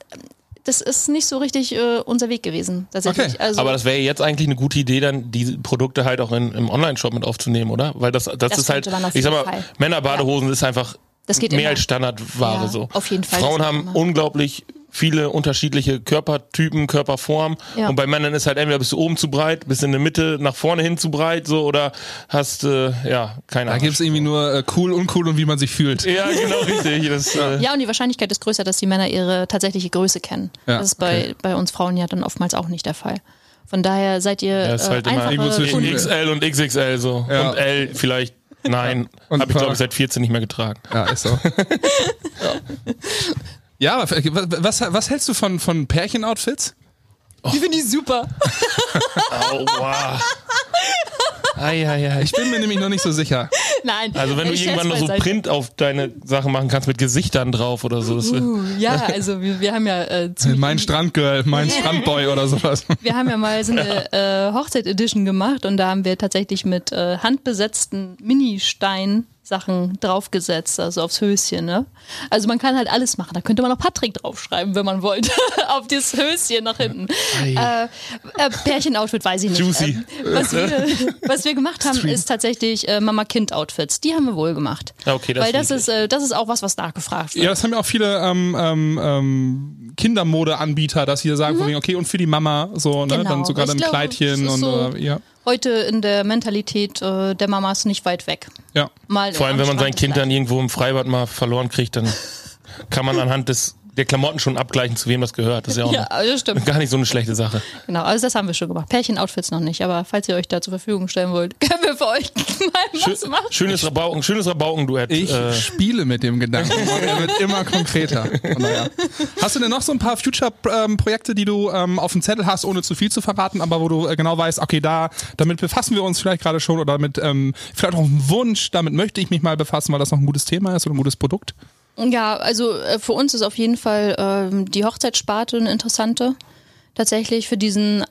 das ist nicht so richtig äh, unser Weg gewesen, tatsächlich. Okay. Also, Aber das wäre jetzt eigentlich eine gute Idee, dann die Produkte halt auch in, im Online-Shop mit aufzunehmen, oder? Weil das, das, das ist halt, ich sag mal, Männerbadehosen ja. ist einfach mehr immer. als Standardware ja, so. Auf jeden Fall. Frauen haben immer. unglaublich viele unterschiedliche Körpertypen, Körperformen. Ja. Und bei Männern ist halt entweder bist du oben zu breit, bist in der Mitte nach vorne hin zu breit, so oder hast äh, ja keine Ahnung. Da gibt es irgendwie nur äh, cool, uncool und wie man sich fühlt. Ja, genau richtig. Das, äh ja, und die Wahrscheinlichkeit ist größer, dass die Männer ihre tatsächliche Größe kennen. Ja, das ist bei, okay. bei uns Frauen ja dann oftmals auch nicht der Fall. Von daher seid ihr ja, ist halt äh, immer irgendwo zwischen XL und XXL so ja. und L vielleicht Nein, habe ich glaube ich seit 14 nicht mehr getragen. Ja, ist so. ja. Ja, was, was hältst du von, von Pärchenoutfits? Oh. Die finde ich super. oh, wow. Ai, ai. Ich bin mir nämlich noch nicht so sicher. Nein. Also wenn du irgendwann noch so Print auf deine Sachen machen kannst mit Gesichtern drauf oder so. Uh, ja, also wir, wir haben ja äh, Mein Strandgirl, mein Strandboy oder sowas. Wir haben ja mal so eine äh, Hochzeit-Edition gemacht und da haben wir tatsächlich mit äh, handbesetzten Mini-Steinen Sachen draufgesetzt, also aufs Höschen. Ne? Also man kann halt alles machen. Da könnte man auch Patrick draufschreiben, wenn man wollte, auf das Höschen nach hinten. Äh, äh, Pärchen-Outfit weiß ich nicht. Juicy. Ähm, was, wir, was wir gemacht haben, Stream. ist tatsächlich äh, Mama-Kind-Outfits. Die haben wir wohl gemacht. Okay, das Weil das ist, äh, das ist auch was, was nachgefragt wird. Ja, das haben ja auch viele ähm, ähm, ähm Kindermode-Anbieter, dass sie sagen, mhm. okay, und für die Mama, so, ne? Genau. dann sogar ein Kleidchen und so, äh, ja heute in der Mentalität äh, der Mamas nicht weit weg. Ja. Mal Vor allem, wenn man sein Kind dann irgendwo im Freibad mal verloren kriegt, dann kann man anhand des der Klamotten schon abgleichen, zu wem das gehört. Das ist ja auch ja, das stimmt. gar nicht so eine schlechte Sache. Genau, also das haben wir schon gemacht. Pärchen-Outfits noch nicht, aber falls ihr euch da zur Verfügung stellen wollt, können wir für euch mal was machen. Schönes Rabauken, schönes Rabauken-Duett. Ich äh. spiele mit dem Gedanken und er wird immer konkreter. Naja. Hast du denn noch so ein paar Future-Projekte, die du ähm, auf dem Zettel hast, ohne zu viel zu verraten, aber wo du äh, genau weißt, okay, da, damit befassen wir uns vielleicht gerade schon oder mit ähm, vielleicht auch einem Wunsch, damit möchte ich mich mal befassen, weil das noch ein gutes Thema ist oder ein gutes Produkt? Ja, also äh, für uns ist auf jeden Fall äh, die Hochzeitssparte eine interessante. Tatsächlich für diesen,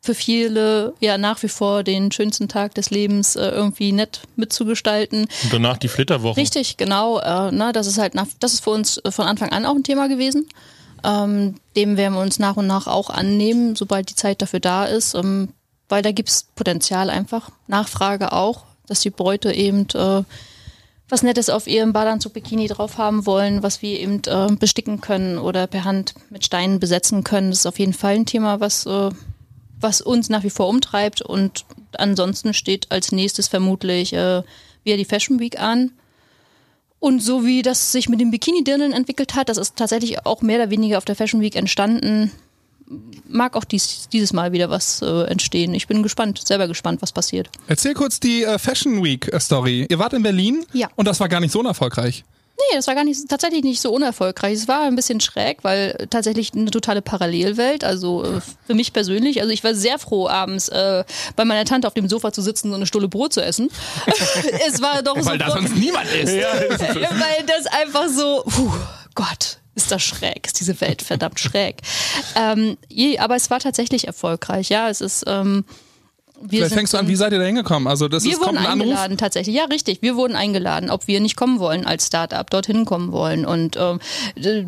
für viele ja nach wie vor den schönsten Tag des Lebens äh, irgendwie nett mitzugestalten. Und danach die Flitterwoche. Richtig, genau. Äh, na, das ist halt nach, das ist für uns von Anfang an auch ein Thema gewesen. Ähm, dem werden wir uns nach und nach auch annehmen, sobald die Zeit dafür da ist. Ähm, weil da gibt's Potenzial einfach, Nachfrage auch, dass die Bräute eben äh, was Nettes auf ihrem Badeanzug-Bikini drauf haben wollen, was wir eben äh, besticken können oder per Hand mit Steinen besetzen können. Das ist auf jeden Fall ein Thema, was, äh, was uns nach wie vor umtreibt. Und ansonsten steht als nächstes vermutlich äh, wieder die Fashion Week an. Und so wie das sich mit den Bikini-Dirneln entwickelt hat, das ist tatsächlich auch mehr oder weniger auf der Fashion Week entstanden mag auch dies, dieses Mal wieder was äh, entstehen. Ich bin gespannt, selber gespannt, was passiert. Erzähl kurz die äh, Fashion Week äh, Story. Ihr wart in Berlin ja. und das war gar nicht so unerfolgreich. Nee, das war gar nicht tatsächlich nicht so unerfolgreich. Es war ein bisschen schräg, weil tatsächlich eine totale Parallelwelt. Also äh, für mich persönlich, also ich war sehr froh, abends äh, bei meiner Tante auf dem Sofa zu sitzen und eine Stulle Brot zu essen. es war doch weil so. Weil da sonst niemand ist. Ja, weil das einfach so, puh, Gott, ist das schräg, ist diese Welt verdammt schräg. Ähm, je, aber es war tatsächlich erfolgreich, ja. Es ist. Ähm, wir Vielleicht fängst du an, wie seid ihr da hingekommen? Also das wir ist, wurden eingeladen, Anruf? tatsächlich. Ja, richtig. Wir wurden eingeladen, ob wir nicht kommen wollen als Startup, dorthin kommen wollen. Und ähm,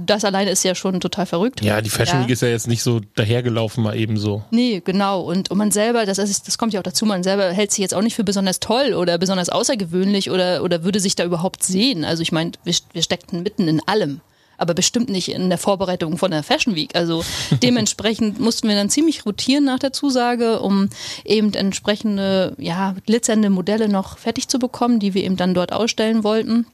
das alleine ist ja schon total verrückt. Ja, die Fashion Week ist ja jetzt nicht so dahergelaufen, mal eben so. Nee, genau. Und, und man selber, das, ist, das kommt ja auch dazu, man selber hält sich jetzt auch nicht für besonders toll oder besonders außergewöhnlich oder, oder würde sich da überhaupt sehen. Also ich meine, wir, wir steckten mitten in allem aber bestimmt nicht in der Vorbereitung von der Fashion Week. Also dementsprechend mussten wir dann ziemlich rotieren nach der Zusage, um eben entsprechende, ja, glitzernde Modelle noch fertig zu bekommen, die wir eben dann dort ausstellen wollten.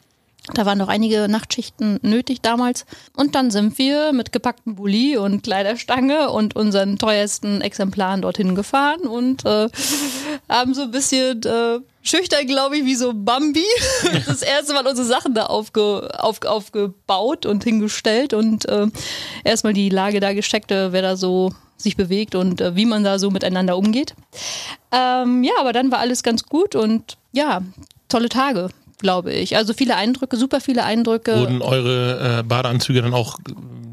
Da waren noch einige Nachtschichten nötig damals. Und dann sind wir mit gepacktem Bulli und Kleiderstange und unseren teuersten Exemplaren dorthin gefahren und äh, haben so ein bisschen äh, schüchtern, glaube ich, wie so Bambi. Das erste Mal unsere Sachen da aufge, auf, aufgebaut und hingestellt und äh, erstmal die Lage da gecheckt, äh, wer da so sich bewegt und äh, wie man da so miteinander umgeht. Ähm, ja, aber dann war alles ganz gut und ja, tolle Tage glaube ich. Also viele Eindrücke, super viele Eindrücke. Wurden eure äh, Badeanzüge dann auch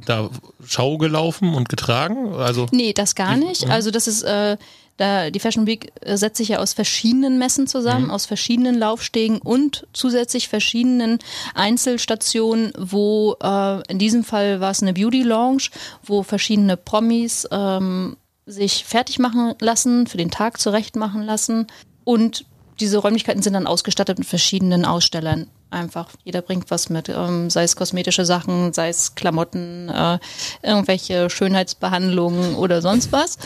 da Schau gelaufen und getragen? Also nee, das gar nicht. Mhm. Also das ist äh, da die Fashion Week äh, setzt sich ja aus verschiedenen Messen zusammen, mhm. aus verschiedenen Laufstegen und zusätzlich verschiedenen Einzelstationen, wo äh, in diesem Fall war es eine Beauty Lounge, wo verschiedene Promis ähm, sich fertig machen lassen, für den Tag zurecht machen lassen und diese Räumlichkeiten sind dann ausgestattet mit verschiedenen Ausstellern. Einfach, jeder bringt was mit, ähm, sei es kosmetische Sachen, sei es Klamotten, äh, irgendwelche Schönheitsbehandlungen oder sonst was.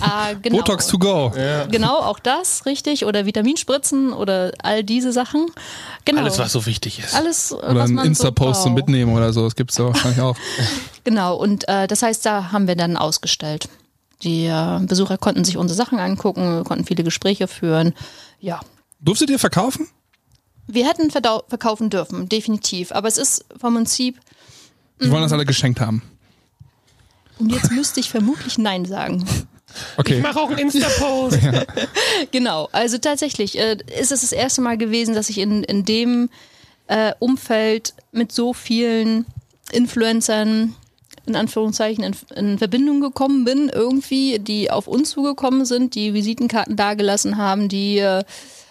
Äh, genau. Botox to go. Ja. Genau, auch das, richtig. Oder Vitaminspritzen oder all diese Sachen. Genau. Alles, was so wichtig ist. Alles, oder ein Insta-Post so zum Mitnehmen oder so, das gibt es ja wahrscheinlich auch. genau, und äh, das heißt, da haben wir dann ausgestellt. Die äh, Besucher konnten sich unsere Sachen angucken, konnten viele Gespräche führen. Ja. Durftet ihr verkaufen? Wir hätten verkaufen dürfen, definitiv. Aber es ist vom Prinzip. Wir wollen das alle geschenkt haben. Und jetzt müsste ich vermutlich Nein sagen. Okay. Ich mache auch einen Insta-Post. ja. Genau, also tatsächlich äh, ist es das erste Mal gewesen, dass ich in, in dem äh, Umfeld mit so vielen Influencern in Anführungszeichen in, in, Verbindung gekommen bin, irgendwie, die auf uns zugekommen sind, die Visitenkarten dagelassen haben, die äh,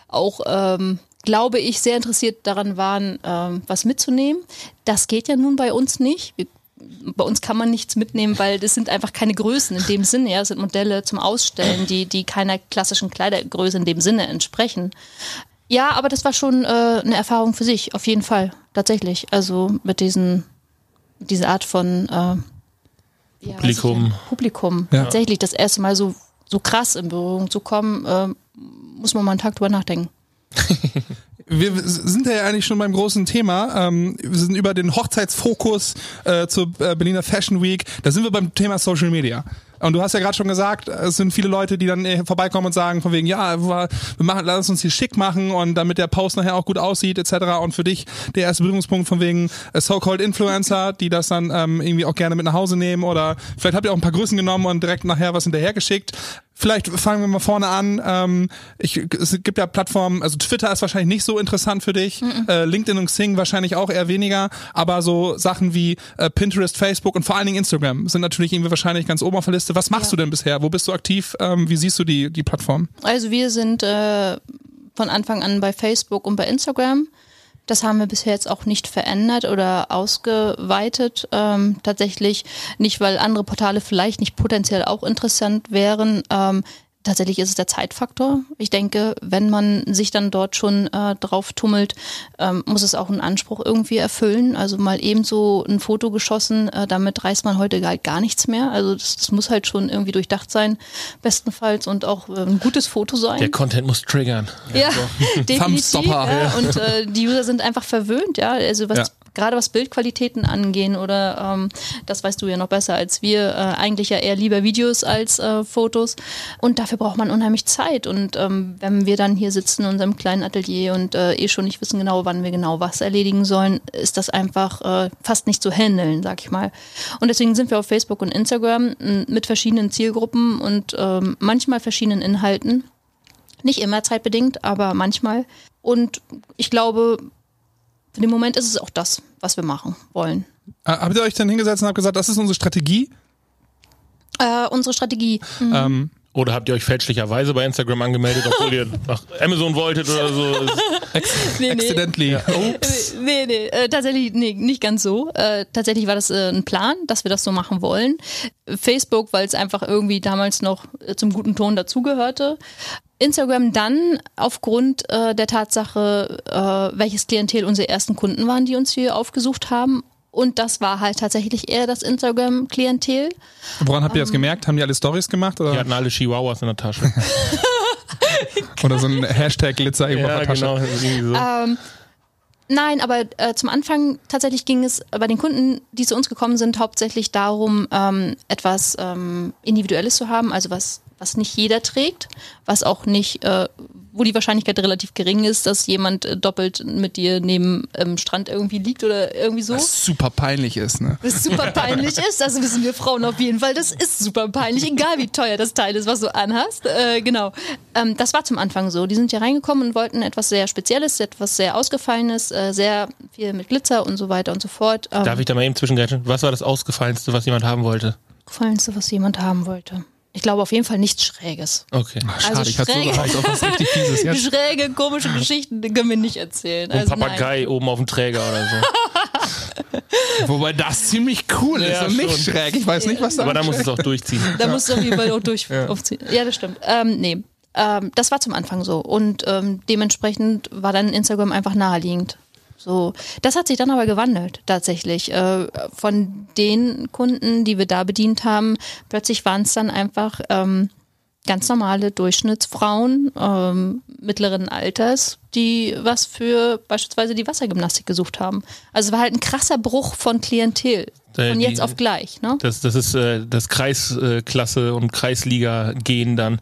auch, ähm, glaube ich, sehr interessiert daran waren, ähm, was mitzunehmen. Das geht ja nun bei uns nicht. Wir, bei uns kann man nichts mitnehmen, weil das sind einfach keine Größen in dem Sinne. Ja, es sind Modelle zum Ausstellen, die, die keiner klassischen Kleidergröße in dem Sinne entsprechen. Ja, aber das war schon äh, eine Erfahrung für sich, auf jeden Fall, tatsächlich. Also mit diesen diese Art von äh, Publikum. Ja, Publikum. Ja. Tatsächlich das erste Mal so, so krass in Berührung zu kommen, äh, muss man mal einen Tag drüber nachdenken. wir sind ja eigentlich schon beim großen Thema. Ähm, wir sind über den Hochzeitsfokus äh, zur äh, Berliner Fashion Week. Da sind wir beim Thema Social Media. Und du hast ja gerade schon gesagt, es sind viele Leute, die dann äh, vorbeikommen und sagen von wegen, ja, wir machen, lass uns hier schick machen und damit der Post nachher auch gut aussieht etc. Und für dich der erste Berührungspunkt von wegen äh, so-called Influencer, die das dann ähm, irgendwie auch gerne mit nach Hause nehmen oder vielleicht habt ihr auch ein paar Größen genommen und direkt nachher was hinterhergeschickt. Vielleicht fangen wir mal vorne an. Ähm, ich, es gibt ja Plattformen, also Twitter ist wahrscheinlich nicht so interessant für dich, mhm. äh, LinkedIn und Xing wahrscheinlich auch eher weniger, aber so Sachen wie äh, Pinterest, Facebook und vor allen Dingen Instagram sind natürlich irgendwie wahrscheinlich ganz oben auf der Liste. Was machst ja. du denn bisher? Wo bist du aktiv? Ähm, wie siehst du die, die Plattform? Also wir sind äh, von Anfang an bei Facebook und bei Instagram. Das haben wir bisher jetzt auch nicht verändert oder ausgeweitet. Ähm, tatsächlich nicht, weil andere Portale vielleicht nicht potenziell auch interessant wären. Ähm, Tatsächlich ist es der Zeitfaktor. Ich denke, wenn man sich dann dort schon äh, drauf tummelt, ähm, muss es auch einen Anspruch irgendwie erfüllen. Also mal ebenso ein Foto geschossen, äh, damit reißt man heute halt gar nichts mehr. Also das, das, muss halt schon irgendwie durchdacht sein, bestenfalls und auch äh, ein gutes Foto sein. Der Content muss triggern. Ja, ja so. definitiv. Ja. Und äh, die User sind einfach verwöhnt. Ja, also was, ja. Gerade was Bildqualitäten angehen oder ähm, das weißt du ja noch besser als wir, äh, eigentlich ja eher lieber Videos als äh, Fotos. Und dafür braucht man unheimlich Zeit. Und ähm, wenn wir dann hier sitzen in unserem kleinen Atelier und äh, eh schon nicht wissen genau, wann wir genau was erledigen sollen, ist das einfach äh, fast nicht zu handeln, sag ich mal. Und deswegen sind wir auf Facebook und Instagram mit verschiedenen Zielgruppen und ähm, manchmal verschiedenen Inhalten. Nicht immer zeitbedingt, aber manchmal. Und ich glaube, für den Moment ist es auch das, was wir machen wollen. Äh, habt ihr euch dann hingesetzt und habt gesagt, das ist unsere Strategie? Äh, unsere Strategie. Mhm. Ähm, oder habt ihr euch fälschlicherweise bei Instagram angemeldet, obwohl ihr nach Amazon wolltet oder so? Ex nee, nee. Accidentally. Oops. Nee, nee, äh, tatsächlich nee, nicht ganz so. Äh, tatsächlich war das äh, ein Plan, dass wir das so machen wollen. Facebook, weil es einfach irgendwie damals noch äh, zum guten Ton dazugehörte. Instagram dann aufgrund äh, der Tatsache, äh, welches Klientel unsere ersten Kunden waren, die uns hier aufgesucht haben und das war halt tatsächlich eher das Instagram-Klientel. Woran habt ihr das ähm, gemerkt? Haben die alle Stories gemacht? Oder? Die hatten alle Chihuahuas in der Tasche. oder so ein Hashtag Glitzer irgendwo ja, in der Tasche. Genau, so. ähm, nein, aber äh, zum Anfang tatsächlich ging es bei den Kunden, die zu uns gekommen sind, hauptsächlich darum, ähm, etwas ähm, Individuelles zu haben, also was was nicht jeder trägt, was auch nicht, äh, wo die Wahrscheinlichkeit relativ gering ist, dass jemand äh, doppelt mit dir neben ähm, Strand irgendwie liegt oder irgendwie so. Was super peinlich ist, ne? Was super peinlich ist, das wissen wir Frauen auf jeden Fall. Das ist super peinlich, egal wie teuer das Teil ist, was du anhast. Äh, genau. Ähm, das war zum Anfang so. Die sind hier reingekommen und wollten etwas sehr Spezielles, etwas sehr Ausgefallenes, äh, sehr viel mit Glitzer und so weiter und so fort. Ähm, Darf ich da mal eben zwischengreifen? Was war das Ausgefallenste, was jemand haben wollte? Gefallenste, was jemand haben wollte. Ich glaube auf jeden Fall nichts Schräges. Okay. Ach, schade, also ich hatte so auf was richtig Fieses jetzt. Schräge, komische Geschichten, die können wir nicht erzählen. Also ein Papagei nein. oben auf dem Träger oder so. Wobei das ziemlich cool ist ja, und nicht schon. schräg. Ich weiß nicht, was da Aber da muss es auch durchziehen. Da ja. muss es auf jeden Fall auch durchziehen. Ja. ja, das stimmt. Ähm, nee, ähm, das war zum Anfang so. Und ähm, dementsprechend war dann Instagram einfach naheliegend. So, das hat sich dann aber gewandelt tatsächlich. Äh, von den Kunden, die wir da bedient haben, plötzlich waren es dann einfach ähm, ganz normale Durchschnittsfrauen ähm, mittleren Alters, die was für beispielsweise die Wassergymnastik gesucht haben. Also es war halt ein krasser Bruch von Klientel. Von jetzt auf gleich, ne? Das, das ist äh, das Kreisklasse und Kreisliga-Gehen dann.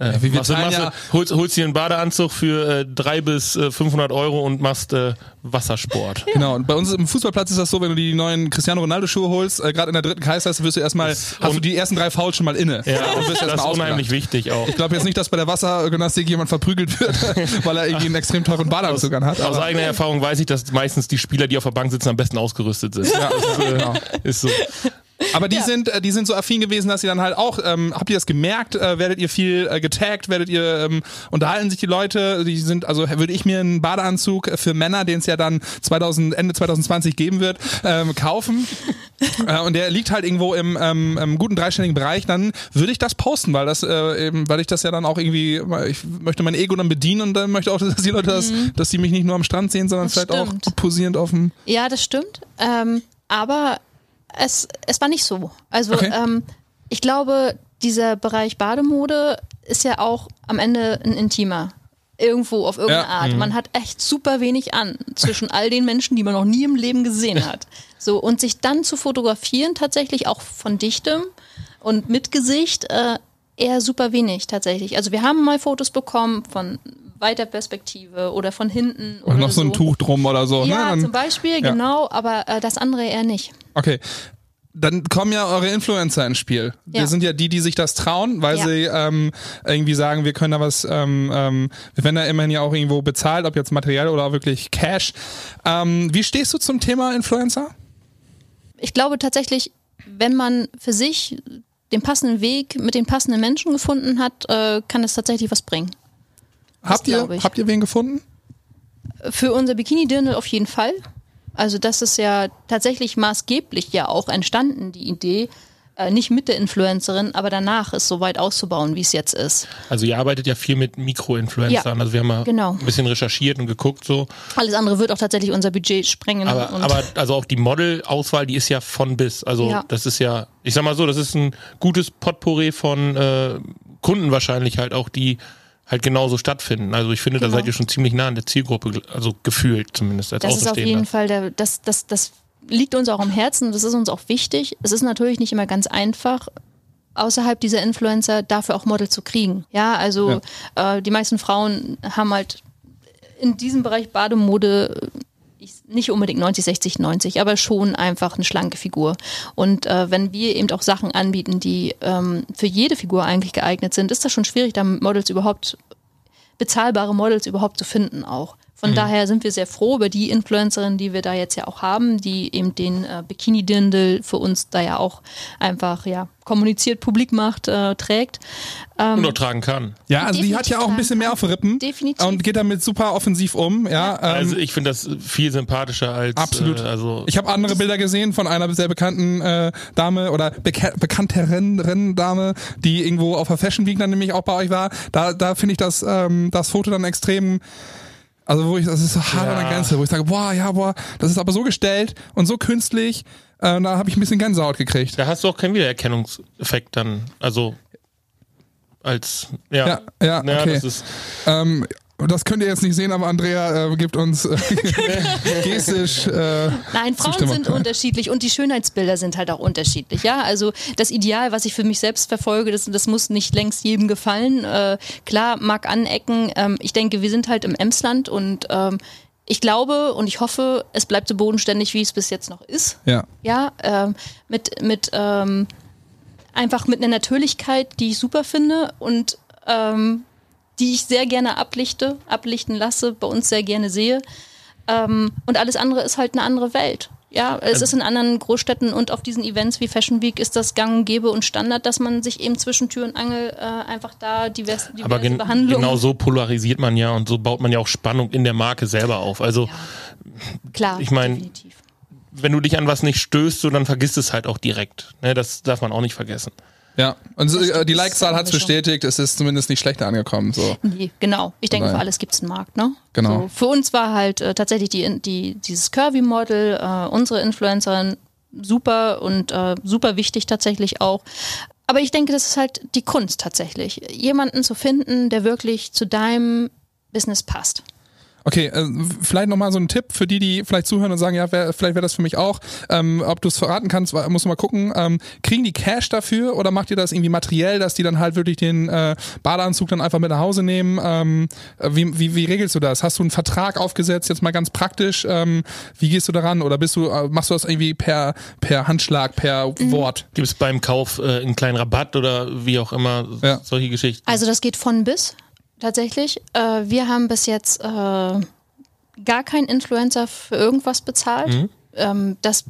Äh, ja, wie wir machst, machst, ja holst, holst dir einen Badeanzug für äh, drei bis äh, 500 Euro und machst äh, Wassersport. Ja. Genau. Und bei uns im Fußballplatz ist das so, wenn du die neuen Cristiano Ronaldo Schuhe holst, äh, gerade in der dritten Kreisklasse, wirst du erstmal, hast du die ersten drei Fouls schon mal inne. Ja, und wirst das ist unheimlich wichtig auch. Ich glaube jetzt nicht, dass bei der Wassergymnastik jemand verprügelt wird, weil er irgendwie einen extrem teuren Badeanzug hat. Aus eigener Erfahrung weiß ich, dass meistens die Spieler, die auf der Bank sitzen, am besten ausgerüstet sind. Ja, ist, äh, genau. ist so. Aber die ja. sind, äh, die sind so affin gewesen, dass sie dann halt auch, ähm, habt ihr das gemerkt, äh, werdet ihr viel äh, getaggt, werdet ihr, ähm, unterhalten sich die Leute, die sind, also würde ich mir einen Badeanzug für Männer, den es ja dann 2000, Ende 2020 geben wird, ähm, kaufen. äh, und der liegt halt irgendwo im, ähm, im guten dreistelligen Bereich, dann würde ich das posten, weil das äh, eben, weil ich das ja dann auch irgendwie, ich möchte mein Ego dann bedienen und dann möchte auch, dass die Leute das, mhm. dass die mich nicht nur am Strand sehen, sondern das vielleicht stimmt. auch posierend auf dem. Ja, das stimmt. Ähm, aber es, es war nicht so. Also okay. ähm, ich glaube, dieser Bereich Bademode ist ja auch am Ende ein intimer. Irgendwo auf irgendeine ja. Art. Mhm. Man hat echt super wenig an zwischen all den Menschen, die man noch nie im Leben gesehen hat. So, und sich dann zu fotografieren, tatsächlich auch von Dichtem und mit Gesicht, äh, eher super wenig tatsächlich. Also wir haben mal Fotos bekommen von weiter Perspektive oder von hinten. Oder noch so ein Tuch drum oder so. Ne? Ja, ne? zum Beispiel, ja. genau, aber äh, das andere eher nicht. Okay. Dann kommen ja eure Influencer ins Spiel. Ja. Wir sind ja die, die sich das trauen, weil ja. sie ähm, irgendwie sagen, wir können da was, ähm, ähm, wir werden da immerhin ja auch irgendwo bezahlt, ob jetzt materiell oder auch wirklich Cash. Ähm, wie stehst du zum Thema Influencer? Ich glaube tatsächlich, wenn man für sich den passenden Weg mit den passenden Menschen gefunden hat, äh, kann es tatsächlich was bringen. Habt ihr, habt ihr wen gefunden? Für unser Bikini-Dirndl auf jeden Fall. Also das ist ja tatsächlich maßgeblich ja auch entstanden, die Idee, äh, nicht mit der Influencerin, aber danach es so weit auszubauen, wie es jetzt ist. Also ihr arbeitet ja viel mit Mikroinfluencern. Ja, also wir haben mal genau. ein bisschen recherchiert und geguckt so. Alles andere wird auch tatsächlich unser Budget sprengen. Aber, aber also auch die Modelauswahl, die ist ja von bis. Also ja. das ist ja, ich sag mal so, das ist ein gutes Potpourri von äh, Kunden wahrscheinlich halt auch, die halt genauso stattfinden. Also ich finde, genau. da seid ihr schon ziemlich nah an der Zielgruppe, also gefühlt zumindest als Das ist auf jeden Fall der, das, das, das liegt uns auch am Herzen, das ist uns auch wichtig. Es ist natürlich nicht immer ganz einfach, außerhalb dieser Influencer dafür auch Model zu kriegen. Ja, also ja. Äh, die meisten Frauen haben halt in diesem Bereich Bademode nicht unbedingt 90, 60, 90, aber schon einfach eine schlanke Figur. Und äh, wenn wir eben auch Sachen anbieten, die ähm, für jede Figur eigentlich geeignet sind, ist das schon schwierig, da Models überhaupt, bezahlbare Models überhaupt zu finden auch. Von mhm. daher sind wir sehr froh über die Influencerin, die wir da jetzt ja auch haben, die eben den äh, Bikini-Dindel für uns da ja auch einfach ja kommuniziert, publik macht, äh, trägt. Ähm, und auch tragen kann. Ja, also die hat ja auch ein bisschen mehr auf Rippen. Definitiv. Und geht damit super offensiv um. Ja, ja. Ähm, also ich finde das viel sympathischer als. Absolut. Äh, also ich habe andere Bilder gesehen von einer sehr bekannten äh, Dame oder beka bekannteren Dame, die irgendwo auf der Fashion Week dann nämlich auch bei euch war. Da, da finde ich das, ähm, das Foto dann extrem also wo ich, das ist so hart ja. an der Grenze, wo ich sage, boah, ja, boah, das ist aber so gestellt und so künstlich, äh, da habe ich ein bisschen Gänsehaut gekriegt. Da hast du auch keinen Wiedererkennungseffekt dann, also als, ja. Ja, ja, ja okay. Das ist, ähm, das könnt ihr jetzt nicht sehen, aber Andrea äh, gibt uns äh, gestisch. Äh, Nein, Frauen Zustimmung. sind unterschiedlich und die Schönheitsbilder sind halt auch unterschiedlich. Ja, also das Ideal, was ich für mich selbst verfolge, das, das muss nicht längst jedem gefallen. Äh, klar, mag anecken. Ähm, ich denke, wir sind halt im Emsland und ähm, ich glaube und ich hoffe, es bleibt so bodenständig, wie es bis jetzt noch ist. Ja. Ja, ähm, mit mit ähm, einfach mit einer Natürlichkeit, die ich super finde und ähm, die ich sehr gerne ablichte, ablichten lasse, bei uns sehr gerne sehe. Ähm, und alles andere ist halt eine andere Welt. Ja, es ist in anderen Großstädten und auf diesen Events wie Fashion Week ist das gang und gäbe und Standard, dass man sich eben zwischen Tür und Angel äh, einfach da divers, diverse Aber gen Behandlung. Genau so polarisiert man ja und so baut man ja auch Spannung in der Marke selber auf. Also ja, klar, ich meine, wenn du dich an was nicht stößt, so dann vergisst es halt auch direkt. Ne, das darf man auch nicht vergessen. Ja, und äh, die Like-Zahl hat es bestätigt, es ist zumindest nicht schlechter angekommen. So. Nee, genau. Ich denke, für alles gibt es einen Markt, ne? Genau. So, für uns war halt äh, tatsächlich die, die, dieses Curvy-Model, äh, unsere Influencerin, super und äh, super wichtig tatsächlich auch. Aber ich denke, das ist halt die Kunst tatsächlich. Jemanden zu finden, der wirklich zu deinem Business passt. Okay, äh, vielleicht nochmal so ein Tipp für die, die vielleicht zuhören und sagen, ja, wär, vielleicht wäre das für mich auch. Ähm, ob du es verraten kannst, musst du mal gucken. Ähm, kriegen die Cash dafür oder macht ihr das irgendwie materiell, dass die dann halt wirklich den äh, Badeanzug dann einfach mit nach Hause nehmen? Ähm, wie, wie, wie regelst du das? Hast du einen Vertrag aufgesetzt, jetzt mal ganz praktisch? Ähm, wie gehst du daran? Oder bist du, äh, machst du das irgendwie per, per Handschlag, per mhm. Wort? Gibt es beim Kauf äh, einen kleinen Rabatt oder wie auch immer ja. solche Geschichten? Also das geht von bis tatsächlich. Äh, wir haben bis jetzt äh, gar keinen Influencer für irgendwas bezahlt. Mhm. Ähm, das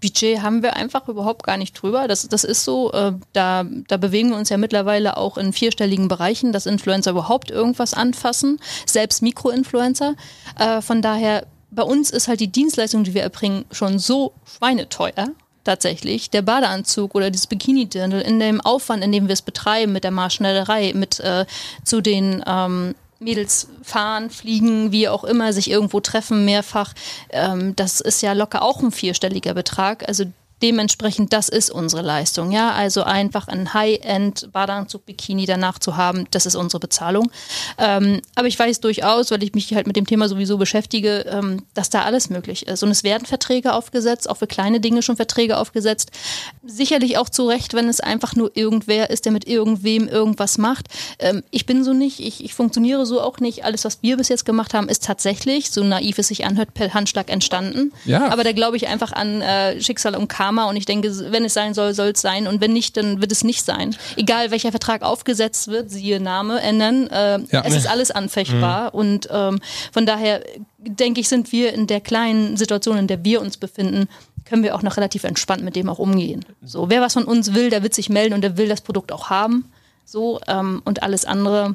Budget haben wir einfach überhaupt gar nicht drüber. Das, das ist so, äh, da, da bewegen wir uns ja mittlerweile auch in vierstelligen Bereichen, dass Influencer überhaupt irgendwas anfassen, selbst Mikroinfluencer. Äh, von daher, bei uns ist halt die Dienstleistung, die wir erbringen, schon so schweineteuer, tatsächlich der Badeanzug oder dieses Bikini-Dirndl in dem Aufwand, in dem wir es betreiben, mit der Marschnellerei, mit äh, zu den ähm, Mädels fahren, fliegen, wie auch immer, sich irgendwo treffen, mehrfach. Ähm, das ist ja locker auch ein vierstelliger Betrag. Also dementsprechend, das ist unsere Leistung. Ja, also einfach ein High-End Badeanzug-Bikini danach zu haben, das ist unsere Bezahlung. Ähm, aber ich weiß durchaus, weil ich mich halt mit dem Thema sowieso beschäftige, ähm, dass da alles möglich ist. Und es werden Verträge aufgesetzt, auch für kleine Dinge schon Verträge aufgesetzt. Sicherlich auch zu Recht, wenn es einfach nur irgendwer ist, der mit irgendwem irgendwas macht. Ähm, ich bin so nicht, ich, ich funktioniere so auch nicht. Alles, was wir bis jetzt gemacht haben, ist tatsächlich, so naiv es sich anhört, per Handschlag entstanden. Ja. Aber da glaube ich einfach an äh, Schicksal und Karma Karma und ich denke, wenn es sein soll, soll es sein und wenn nicht, dann wird es nicht sein. Egal welcher Vertrag aufgesetzt wird, siehe Name ändern, äh, ja. es ist alles anfechtbar mhm. und ähm, von daher denke ich, sind wir in der kleinen Situation, in der wir uns befinden, können wir auch noch relativ entspannt mit dem auch umgehen. So, wer was von uns will, der wird sich melden und der will das Produkt auch haben. So, ähm, und alles andere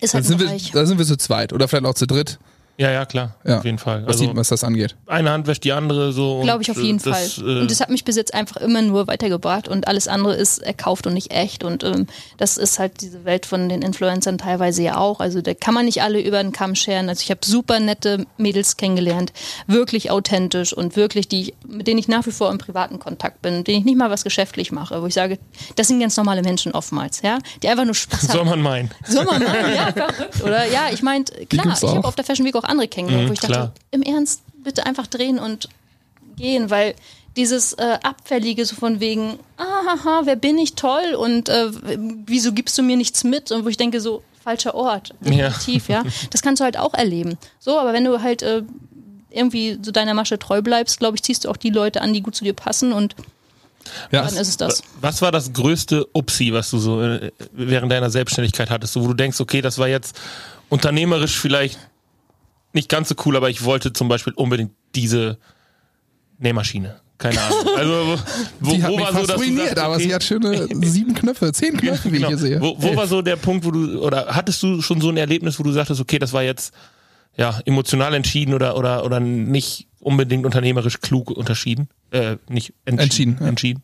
ist halt da sind, wir, da sind wir zu zweit oder vielleicht auch zu dritt. Ja, ja, klar, ja. auf jeden Fall. Was, also, was das angeht. Eine Hand wäscht die andere so. Glaube ich auf jeden das, Fall. Äh, und das hat mich bis jetzt einfach immer nur weitergebracht und alles andere ist erkauft und nicht echt. Und ähm, das ist halt diese Welt von den Influencern teilweise ja auch. Also da kann man nicht alle über den Kamm scheren. Also ich habe super nette Mädels kennengelernt, wirklich authentisch und wirklich die, mit denen ich nach wie vor im privaten Kontakt bin, denen ich nicht mal was geschäftlich mache, wo ich sage, das sind ganz normale Menschen oftmals, ja, die einfach nur Spaß haben. Soll man meinen. Soll man meinen, ja, verrückt, oder? Ja, ich meinte, klar, ich habe auf der Fashion Week auch andere kennengelernt, mhm, wo ich dachte, klar. im Ernst, bitte einfach drehen und gehen, weil dieses äh, Abfällige so von wegen, aha, wer bin ich toll und äh, wieso gibst du mir nichts mit? Und wo ich denke, so, falscher Ort, definitiv, ja. ja. Das kannst du halt auch erleben. So, aber wenn du halt äh, irgendwie so deiner Masche treu bleibst, glaube ich, ziehst du auch die Leute an, die gut zu dir passen und ja, dann ist es das. Was war das größte Upsi, was du so äh, während deiner Selbstständigkeit hattest, wo du denkst, okay, das war jetzt unternehmerisch vielleicht nicht ganz so cool, aber ich wollte zum Beispiel unbedingt diese Nähmaschine. Keine Ahnung. Also wo, die hat wo mich war fast so, dass ruiniert, sagst, okay, aber sie hat schöne sieben Knöpfe, zehn Knöpfe, wie genau. ich hier sehe. Wo, wo war so der Punkt, wo du oder hattest du schon so ein Erlebnis, wo du sagtest, okay, das war jetzt ja emotional entschieden oder oder oder nicht unbedingt unternehmerisch klug unterschieden, äh, nicht entschieden. Entschieden. Ja. entschieden.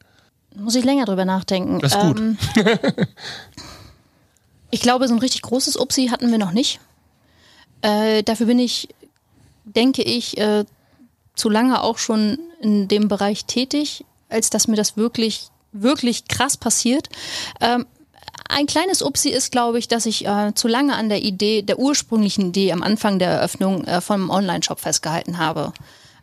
Muss ich länger drüber nachdenken. Das ist gut. Ähm, ich glaube, so ein richtig großes Upsi hatten wir noch nicht. Äh, dafür bin ich, denke ich, äh, zu lange auch schon in dem Bereich tätig, als dass mir das wirklich, wirklich krass passiert. Ähm, ein kleines Upsi ist, glaube ich, dass ich äh, zu lange an der Idee, der ursprünglichen Idee am Anfang der Eröffnung äh, vom Online-Shop festgehalten habe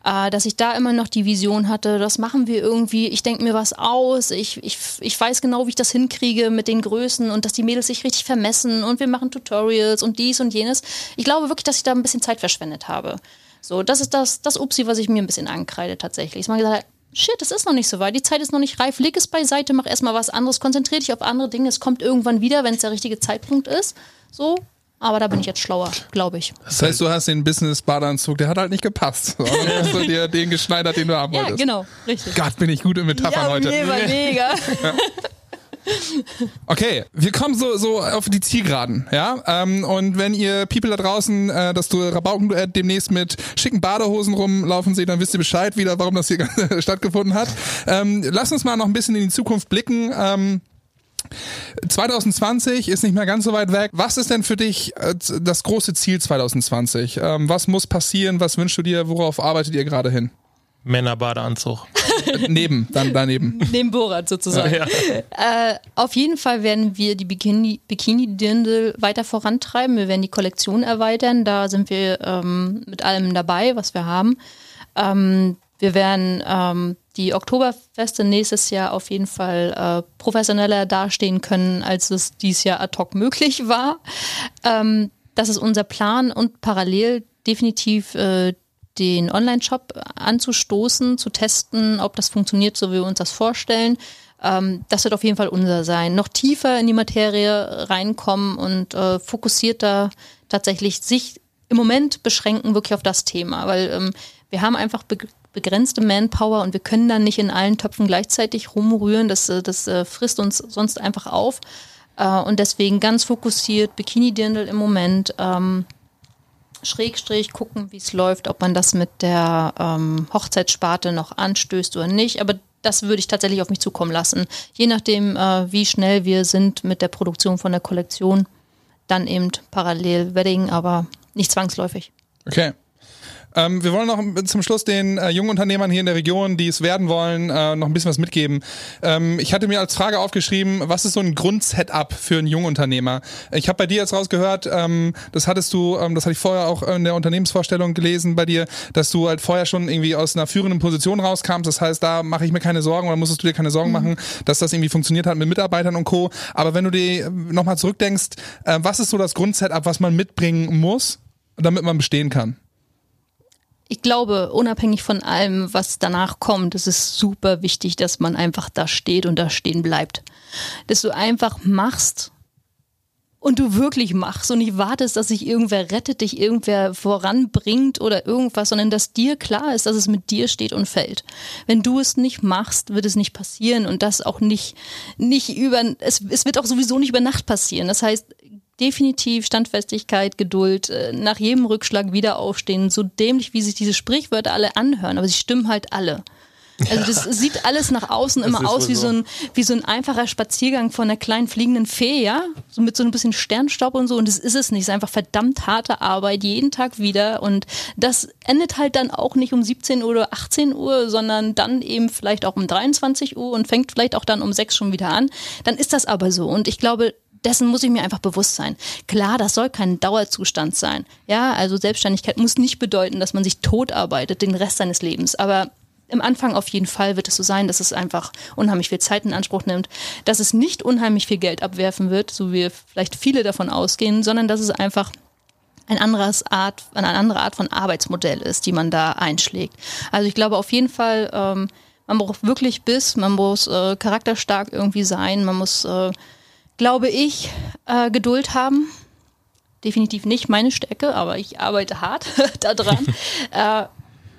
äh, dass ich da immer noch die Vision hatte, das machen wir irgendwie, ich denke mir was aus, ich, ich, ich weiß genau, wie ich das hinkriege mit den Größen und dass die Mädels sich richtig vermessen und wir machen Tutorials und dies und jenes. Ich glaube wirklich, dass ich da ein bisschen Zeit verschwendet habe. So, das ist das, das Upsi, was ich mir ein bisschen ankreide tatsächlich. Ich mal gesagt, shit, es ist noch nicht so weit, die Zeit ist noch nicht reif, leg es beiseite, mach erstmal was anderes, konzentriere dich auf andere Dinge, es kommt irgendwann wieder, wenn es der richtige Zeitpunkt ist. So, aber da bin ich jetzt schlauer, glaube ich. Das heißt, du hast den Business-Badeanzug, der hat halt nicht gepasst. So, hast du dir den geschneidert, den du haben wolltest. Ja, genau, richtig. Gott, bin ich gut in Metaphern ja, heute. Mega, mega. Okay, wir kommen so, so auf die Zielgeraden, ja. Ähm, und wenn ihr People da draußen äh, das Rabauken äh, demnächst mit schicken Badehosen rumlaufen seht, dann wisst ihr Bescheid wieder, warum das hier stattgefunden hat. Ähm, lass uns mal noch ein bisschen in die Zukunft blicken. Ähm, 2020 ist nicht mehr ganz so weit weg. Was ist denn für dich äh, das große Ziel 2020? Ähm, was muss passieren? Was wünschst du dir? Worauf arbeitet ihr gerade hin? Männerbadeanzug. Neben, dann daneben. Neben Borat sozusagen. Ja. Äh, auf jeden Fall werden wir die Bikini, Bikini-Dirndl weiter vorantreiben. Wir werden die Kollektion erweitern. Da sind wir ähm, mit allem dabei, was wir haben. Ähm, wir werden ähm, die Oktoberfeste nächstes Jahr auf jeden Fall äh, professioneller dastehen können, als es dieses Jahr ad hoc möglich war. Ähm, das ist unser Plan und parallel definitiv äh, den Online-Shop anzustoßen, zu testen, ob das funktioniert, so wie wir uns das vorstellen. Ähm, das wird auf jeden Fall unser sein. Noch tiefer in die Materie reinkommen und äh, fokussierter tatsächlich sich im Moment beschränken wirklich auf das Thema, weil ähm, wir haben einfach begrenzte Manpower und wir können dann nicht in allen Töpfen gleichzeitig rumrühren. Das, äh, das äh, frisst uns sonst einfach auf. Äh, und deswegen ganz fokussiert Bikini-Dirndl im Moment. Ähm, Schrägstrich gucken, wie es läuft, ob man das mit der ähm, Hochzeitssparte noch anstößt oder nicht. Aber das würde ich tatsächlich auf mich zukommen lassen. Je nachdem, wie schnell wir sind mit der Produktion von der Kollektion, dann eben parallel Wedding, aber nicht zwangsläufig. Okay. Ähm, wir wollen noch zum Schluss den äh, jungen Unternehmern hier in der Region, die es werden wollen, äh, noch ein bisschen was mitgeben. Ähm, ich hatte mir als Frage aufgeschrieben, was ist so ein Grundsetup für einen jungen Unternehmer? Ich habe bei dir jetzt rausgehört, ähm, das hattest du, ähm, das hatte ich vorher auch in der Unternehmensvorstellung gelesen bei dir, dass du halt vorher schon irgendwie aus einer führenden Position rauskam. Das heißt, da mache ich mir keine Sorgen oder musstest du dir keine Sorgen mhm. machen, dass das irgendwie funktioniert hat mit Mitarbeitern und Co. Aber wenn du dir nochmal zurückdenkst, äh, was ist so das Grundsetup, was man mitbringen muss, damit man bestehen kann? Ich glaube, unabhängig von allem, was danach kommt, ist es super wichtig, dass man einfach da steht und da stehen bleibt. Dass du einfach machst und du wirklich machst und nicht wartest, dass sich irgendwer rettet, dich irgendwer voranbringt oder irgendwas, sondern dass dir klar ist, dass es mit dir steht und fällt. Wenn du es nicht machst, wird es nicht passieren und das auch nicht, nicht über, es, es wird auch sowieso nicht über Nacht passieren. Das heißt, definitiv Standfestigkeit, Geduld, äh, nach jedem Rückschlag wieder aufstehen, so dämlich, wie sich diese Sprichwörter alle anhören, aber sie stimmen halt alle. Also das ja. sieht alles nach außen immer aus wie so. ein wie so ein einfacher Spaziergang von einer kleinen fliegenden Fee, ja, so mit so ein bisschen Sternstaub und so. Und das ist es nicht. Es ist einfach verdammt harte Arbeit jeden Tag wieder. Und das endet halt dann auch nicht um 17 Uhr oder 18 Uhr, sondern dann eben vielleicht auch um 23 Uhr und fängt vielleicht auch dann um 6 schon wieder an. Dann ist das aber so. Und ich glaube, dessen muss ich mir einfach bewusst sein. Klar, das soll kein Dauerzustand sein. Ja, also Selbstständigkeit muss nicht bedeuten, dass man sich tot arbeitet den Rest seines Lebens. Aber im Anfang auf jeden Fall wird es so sein, dass es einfach unheimlich viel Zeit in Anspruch nimmt, dass es nicht unheimlich viel Geld abwerfen wird, so wie vielleicht viele davon ausgehen, sondern dass es einfach ein anderes Art, eine andere Art von Arbeitsmodell ist, die man da einschlägt. Also ich glaube auf jeden Fall, ähm, man braucht wirklich Biss, man muss äh, charakterstark irgendwie sein, man muss, äh, glaube ich, äh, Geduld haben. Definitiv nicht meine Stärke, aber ich arbeite hart daran. äh,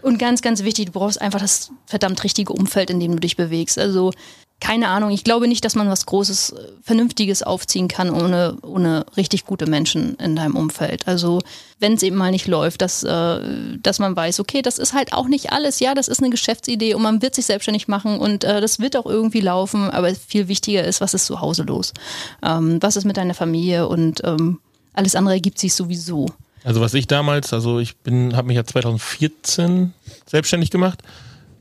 und ganz, ganz wichtig, du brauchst einfach das verdammt richtige Umfeld, in dem du dich bewegst. Also keine Ahnung, ich glaube nicht, dass man was Großes, äh, Vernünftiges aufziehen kann ohne, ohne richtig gute Menschen in deinem Umfeld. Also wenn es eben mal nicht läuft, dass, äh, dass man weiß, okay, das ist halt auch nicht alles. Ja, das ist eine Geschäftsidee und man wird sich selbstständig machen und äh, das wird auch irgendwie laufen. Aber viel wichtiger ist, was ist zu Hause los? Ähm, was ist mit deiner Familie und ähm, alles andere ergibt sich sowieso. Also was ich damals, also ich bin, habe mich ja 2014 selbstständig gemacht.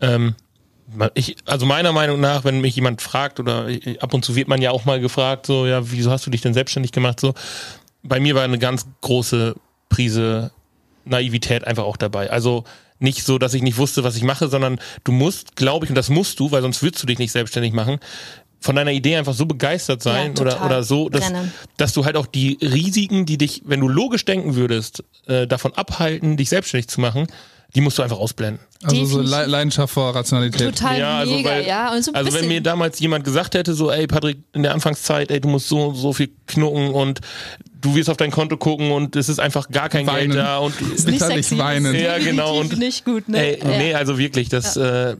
Ähm, ich, also meiner Meinung nach, wenn mich jemand fragt oder ab und zu wird man ja auch mal gefragt, so ja, wieso hast du dich denn selbstständig gemacht? So, bei mir war eine ganz große Prise Naivität einfach auch dabei. Also nicht so, dass ich nicht wusste, was ich mache, sondern du musst, glaube ich, und das musst du, weil sonst würdest du dich nicht selbstständig machen, von deiner Idee einfach so begeistert sein ja, oder, oder so, dass, dass du halt auch die Risiken, die dich, wenn du logisch denken würdest, äh, davon abhalten, dich selbstständig zu machen, die musst du einfach ausblenden. Also so Le Leidenschaft vor Rationalität. Total ja, also mega, weil, ja. So also wenn mir damals jemand gesagt hätte, so, ey Patrick, in der Anfangszeit, ey, du musst so so viel knucken und du wirst auf dein Konto gucken und es ist einfach gar kein weinen. Geld da und ist nicht sexy, weinen. Ja, genau und nicht gut, ne? Ey, ja. nee, also wirklich, das ja. äh,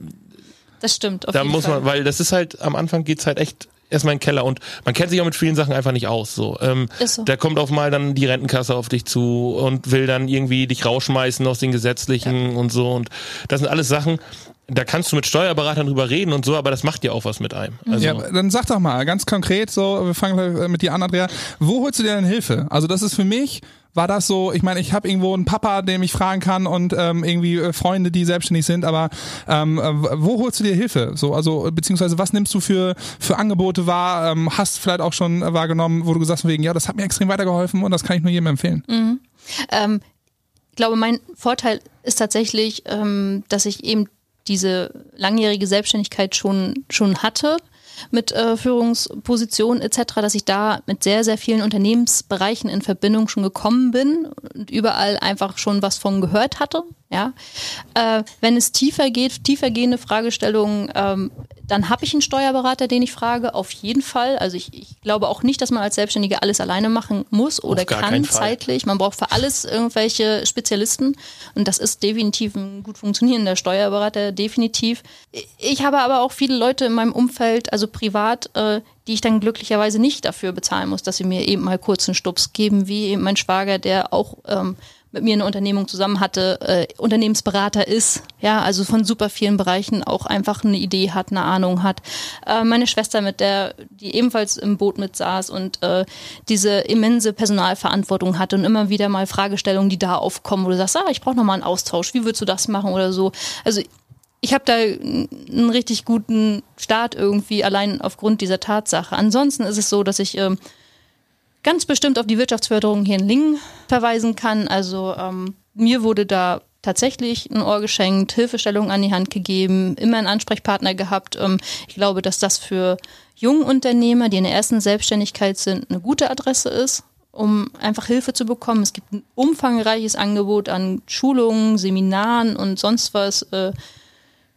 das stimmt. da muss man, weil das ist halt, am Anfang geht's halt echt erstmal in den Keller und man kennt sich auch mit vielen Sachen einfach nicht aus. So. Ähm, so. Da kommt auf mal dann die Rentenkasse auf dich zu und will dann irgendwie dich rausschmeißen aus den gesetzlichen ja. und so. Und das sind alles Sachen, da kannst du mit Steuerberatern drüber reden und so, aber das macht ja auch was mit einem. Also ja, dann sag doch mal ganz konkret so, wir fangen mit dir an, Andrea, wo holst du dir denn Hilfe? Also das ist für mich war das so, ich meine, ich habe irgendwo einen Papa, den ich fragen kann und ähm, irgendwie äh, Freunde, die selbstständig sind, aber ähm, äh, wo holst du dir Hilfe? So, also beziehungsweise was nimmst du für für Angebote wahr? Ähm, hast vielleicht auch schon wahrgenommen, wo du gesagt hast, wegen, ja, das hat mir extrem weitergeholfen und das kann ich nur jedem empfehlen. Mhm. Ähm, ich glaube, mein Vorteil ist tatsächlich, ähm, dass ich eben diese langjährige Selbstständigkeit schon schon hatte mit äh, Führungspositionen etc., dass ich da mit sehr, sehr vielen Unternehmensbereichen in Verbindung schon gekommen bin und überall einfach schon was von gehört hatte. Ja, äh, wenn es tiefer geht, tiefergehende Fragestellungen, ähm, dann habe ich einen Steuerberater, den ich frage, auf jeden Fall. Also ich, ich glaube auch nicht, dass man als Selbstständiger alles alleine machen muss oder kann zeitlich. Man braucht für alles irgendwelche Spezialisten und das ist definitiv ein gut funktionierender Steuerberater, definitiv. Ich habe aber auch viele Leute in meinem Umfeld, also privat, äh, die ich dann glücklicherweise nicht dafür bezahlen muss, dass sie mir eben mal kurz einen Stups geben, wie eben mein Schwager, der auch ähm, mit mir eine Unternehmung zusammen hatte, äh, Unternehmensberater ist, ja, also von super vielen Bereichen auch einfach eine Idee hat, eine Ahnung hat. Äh, meine Schwester, mit der, die ebenfalls im Boot mit saß und äh, diese immense Personalverantwortung hatte und immer wieder mal Fragestellungen, die da aufkommen, wo du sagst, ah, ich brauche nochmal einen Austausch, wie würdest du das machen oder so. Also ich habe da einen richtig guten Start irgendwie allein aufgrund dieser Tatsache. Ansonsten ist es so, dass ich äh, ganz bestimmt auf die Wirtschaftsförderung hier in Lingen verweisen kann. Also ähm, mir wurde da tatsächlich ein Ohr geschenkt, Hilfestellung an die Hand gegeben, immer einen Ansprechpartner gehabt. Ähm, ich glaube, dass das für junge Unternehmer, die in der ersten Selbstständigkeit sind, eine gute Adresse ist, um einfach Hilfe zu bekommen. Es gibt ein umfangreiches Angebot an Schulungen, Seminaren und sonst was.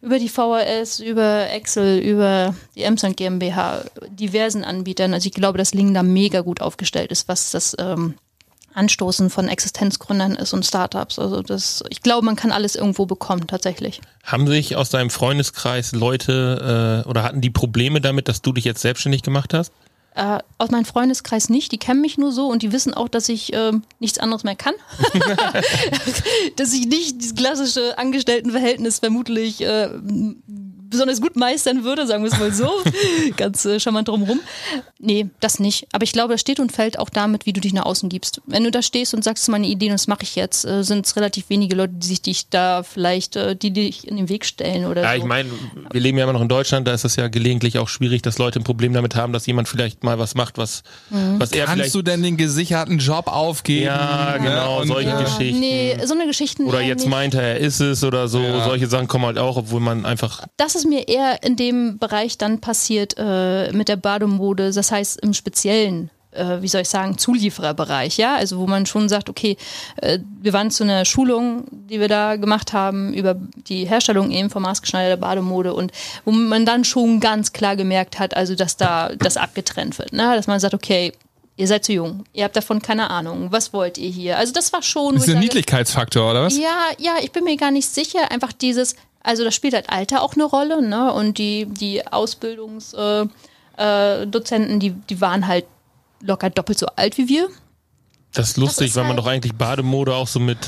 Über die VHS, über Excel, über die Emsland GmbH, diversen Anbietern. Also ich glaube, dass Ling da mega gut aufgestellt ist, was das ähm, Anstoßen von Existenzgründern ist und Startups. Also das, ich glaube, man kann alles irgendwo bekommen, tatsächlich. Haben sich aus deinem Freundeskreis Leute äh, oder hatten die Probleme damit, dass du dich jetzt selbstständig gemacht hast? Äh, aus meinem Freundeskreis nicht, die kennen mich nur so und die wissen auch, dass ich äh, nichts anderes mehr kann. dass ich nicht dieses klassische Angestelltenverhältnis vermutlich äh, besonders gut meistern würde, sagen wir es mal so. Ganz äh, charmant drumherum. Nee, das nicht. Aber ich glaube, das steht und fällt auch damit, wie du dich nach außen gibst. Wenn du da stehst und sagst, meine Ideen, das mache ich jetzt, äh, sind es relativ wenige Leute, die sich dich da vielleicht, äh, die dich in den Weg stellen oder ja, so. Ja, ich meine, wir leben ja immer noch in Deutschland, da ist es ja gelegentlich auch schwierig, dass Leute ein Problem damit haben, dass jemand vielleicht mal was macht, was, mhm. was er Kannst vielleicht... du denn den gesicherten Job aufgeben? Ja, genau, und, solche ja. Geschichten. Nee, so eine Geschichten Oder jetzt nicht. meint er, er ist es oder so, ja. solche Sachen kommen halt auch, obwohl man einfach... Das ist mir eher in dem Bereich dann passiert äh, mit der Bademode, das heißt im speziellen äh, wie soll ich sagen, Zuliefererbereich, ja, also wo man schon sagt, okay, äh, wir waren zu einer Schulung, die wir da gemacht haben über die Herstellung eben von maßgeschneiderter Bademode und wo man dann schon ganz klar gemerkt hat, also dass da das abgetrennt wird, ne? dass man sagt, okay, ihr seid zu jung, ihr habt davon keine Ahnung, was wollt ihr hier? Also das war schon. Das ist ein Niedlichkeitsfaktor, oder was? Ja, ja, ich bin mir gar nicht sicher, einfach dieses, also das spielt halt Alter auch eine Rolle, ne? Und die, die Ausbildungsdozenten, äh, äh, die, die waren halt locker doppelt so alt wie wir. Das ist lustig, das ist weil man halt doch eigentlich Bademode auch so mit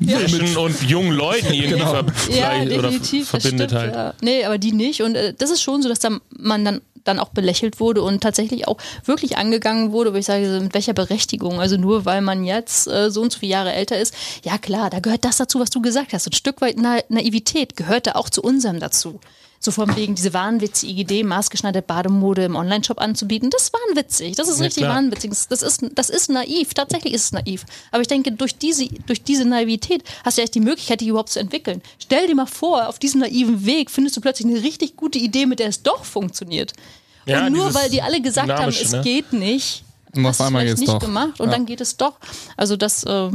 ja, Menschen und jungen Leuten irgendwie genau. ja, definitiv, oder verbindet stimmt, halt. Ja. Nee, aber die nicht. Und äh, das ist schon so, dass da man dann dann auch belächelt wurde und tatsächlich auch wirklich angegangen wurde, wo ich sage, mit welcher Berechtigung? Also nur weil man jetzt äh, so und so viele Jahre älter ist, ja klar, da gehört das dazu, was du gesagt hast. Ein Stück weit Na Naivität gehört da auch zu unserem dazu. So von wegen diese wahnwitzige Idee, maßgeschneiderte Bademode im Onlineshop anzubieten. Das ist wahnwitzig. Das ist ja, richtig klar. wahnwitzig. Das ist, das ist naiv. Tatsächlich ist es naiv. Aber ich denke, durch diese, durch diese Naivität hast du echt die Möglichkeit, dich überhaupt zu entwickeln. Stell dir mal vor, auf diesem naiven Weg findest du plötzlich eine richtig gute Idee, mit der es doch funktioniert. Ja, und nur weil die alle gesagt haben, es ne? geht nicht, und auf einmal geht's nicht doch. gemacht und ja. dann geht es doch. Also das äh,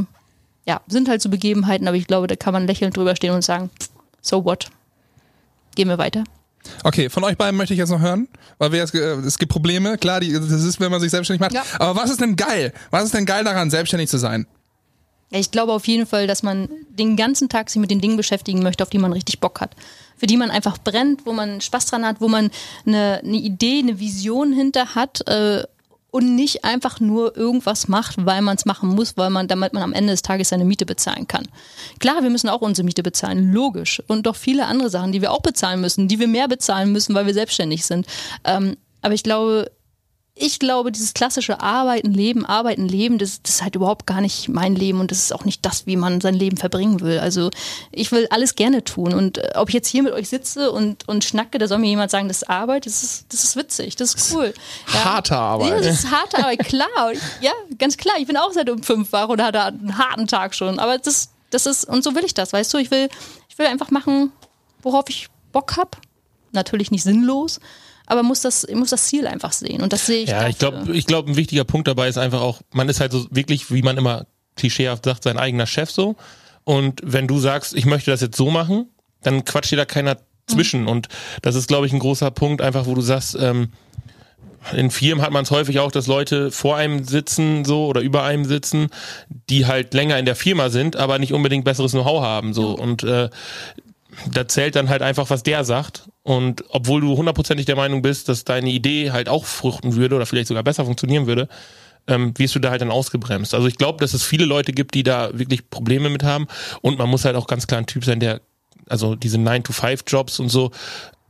ja, sind halt so Begebenheiten, aber ich glaube, da kann man lächelnd drüber stehen und sagen, so what? Gehen wir weiter. Okay, von euch beiden möchte ich jetzt noch hören, weil wir jetzt, äh, es gibt Probleme, klar, die, das ist, wenn man sich selbstständig macht. Ja. Aber was ist denn geil? Was ist denn geil daran, selbstständig zu sein? Ich glaube auf jeden Fall, dass man den ganzen Tag sich mit den Dingen beschäftigen möchte, auf die man richtig Bock hat. Für die man einfach brennt, wo man Spaß dran hat, wo man eine, eine Idee, eine Vision hinter hat äh, und nicht einfach nur irgendwas macht, weil man es machen muss, weil man, damit man am Ende des Tages seine Miete bezahlen kann. Klar, wir müssen auch unsere Miete bezahlen, logisch. Und doch viele andere Sachen, die wir auch bezahlen müssen, die wir mehr bezahlen müssen, weil wir selbstständig sind. Ähm, aber ich glaube, ich glaube, dieses klassische Arbeiten, Leben, Arbeiten, Leben, das, das, ist halt überhaupt gar nicht mein Leben und das ist auch nicht das, wie man sein Leben verbringen will. Also ich will alles gerne tun und äh, ob ich jetzt hier mit euch sitze und, und schnacke, da soll mir jemand sagen, das ist Arbeit, das ist, das ist witzig, das ist cool. Ja. Harte Arbeit. Ja, das ist harte Arbeit, klar. ja, ganz klar. Ich bin auch seit um fünf wach und hatte einen harten Tag schon. Aber das, das ist, und so will ich das, weißt du, ich will, ich will einfach machen, worauf ich Bock habe. Natürlich nicht sinnlos, aber muss das, muss das Ziel einfach sehen. Und das sehe ich. Ja, ich glaube, ich glaube, ein wichtiger Punkt dabei ist einfach auch, man ist halt so wirklich, wie man immer klischeehaft sagt, sein eigener Chef so. Und wenn du sagst, ich möchte das jetzt so machen, dann quatscht dir da keiner zwischen. Mhm. Und das ist, glaube ich, ein großer Punkt, einfach, wo du sagst, ähm, in Firmen hat man es häufig auch, dass Leute vor einem sitzen so oder über einem sitzen, die halt länger in der Firma sind, aber nicht unbedingt besseres Know-how haben so und äh, da zählt dann halt einfach, was der sagt. Und obwohl du hundertprozentig der Meinung bist, dass deine Idee halt auch fruchten würde oder vielleicht sogar besser funktionieren würde, ähm, wirst du da halt dann ausgebremst. Also ich glaube, dass es viele Leute gibt, die da wirklich Probleme mit haben. Und man muss halt auch ganz klar ein Typ sein, der also diese 9-to-5-Jobs und so,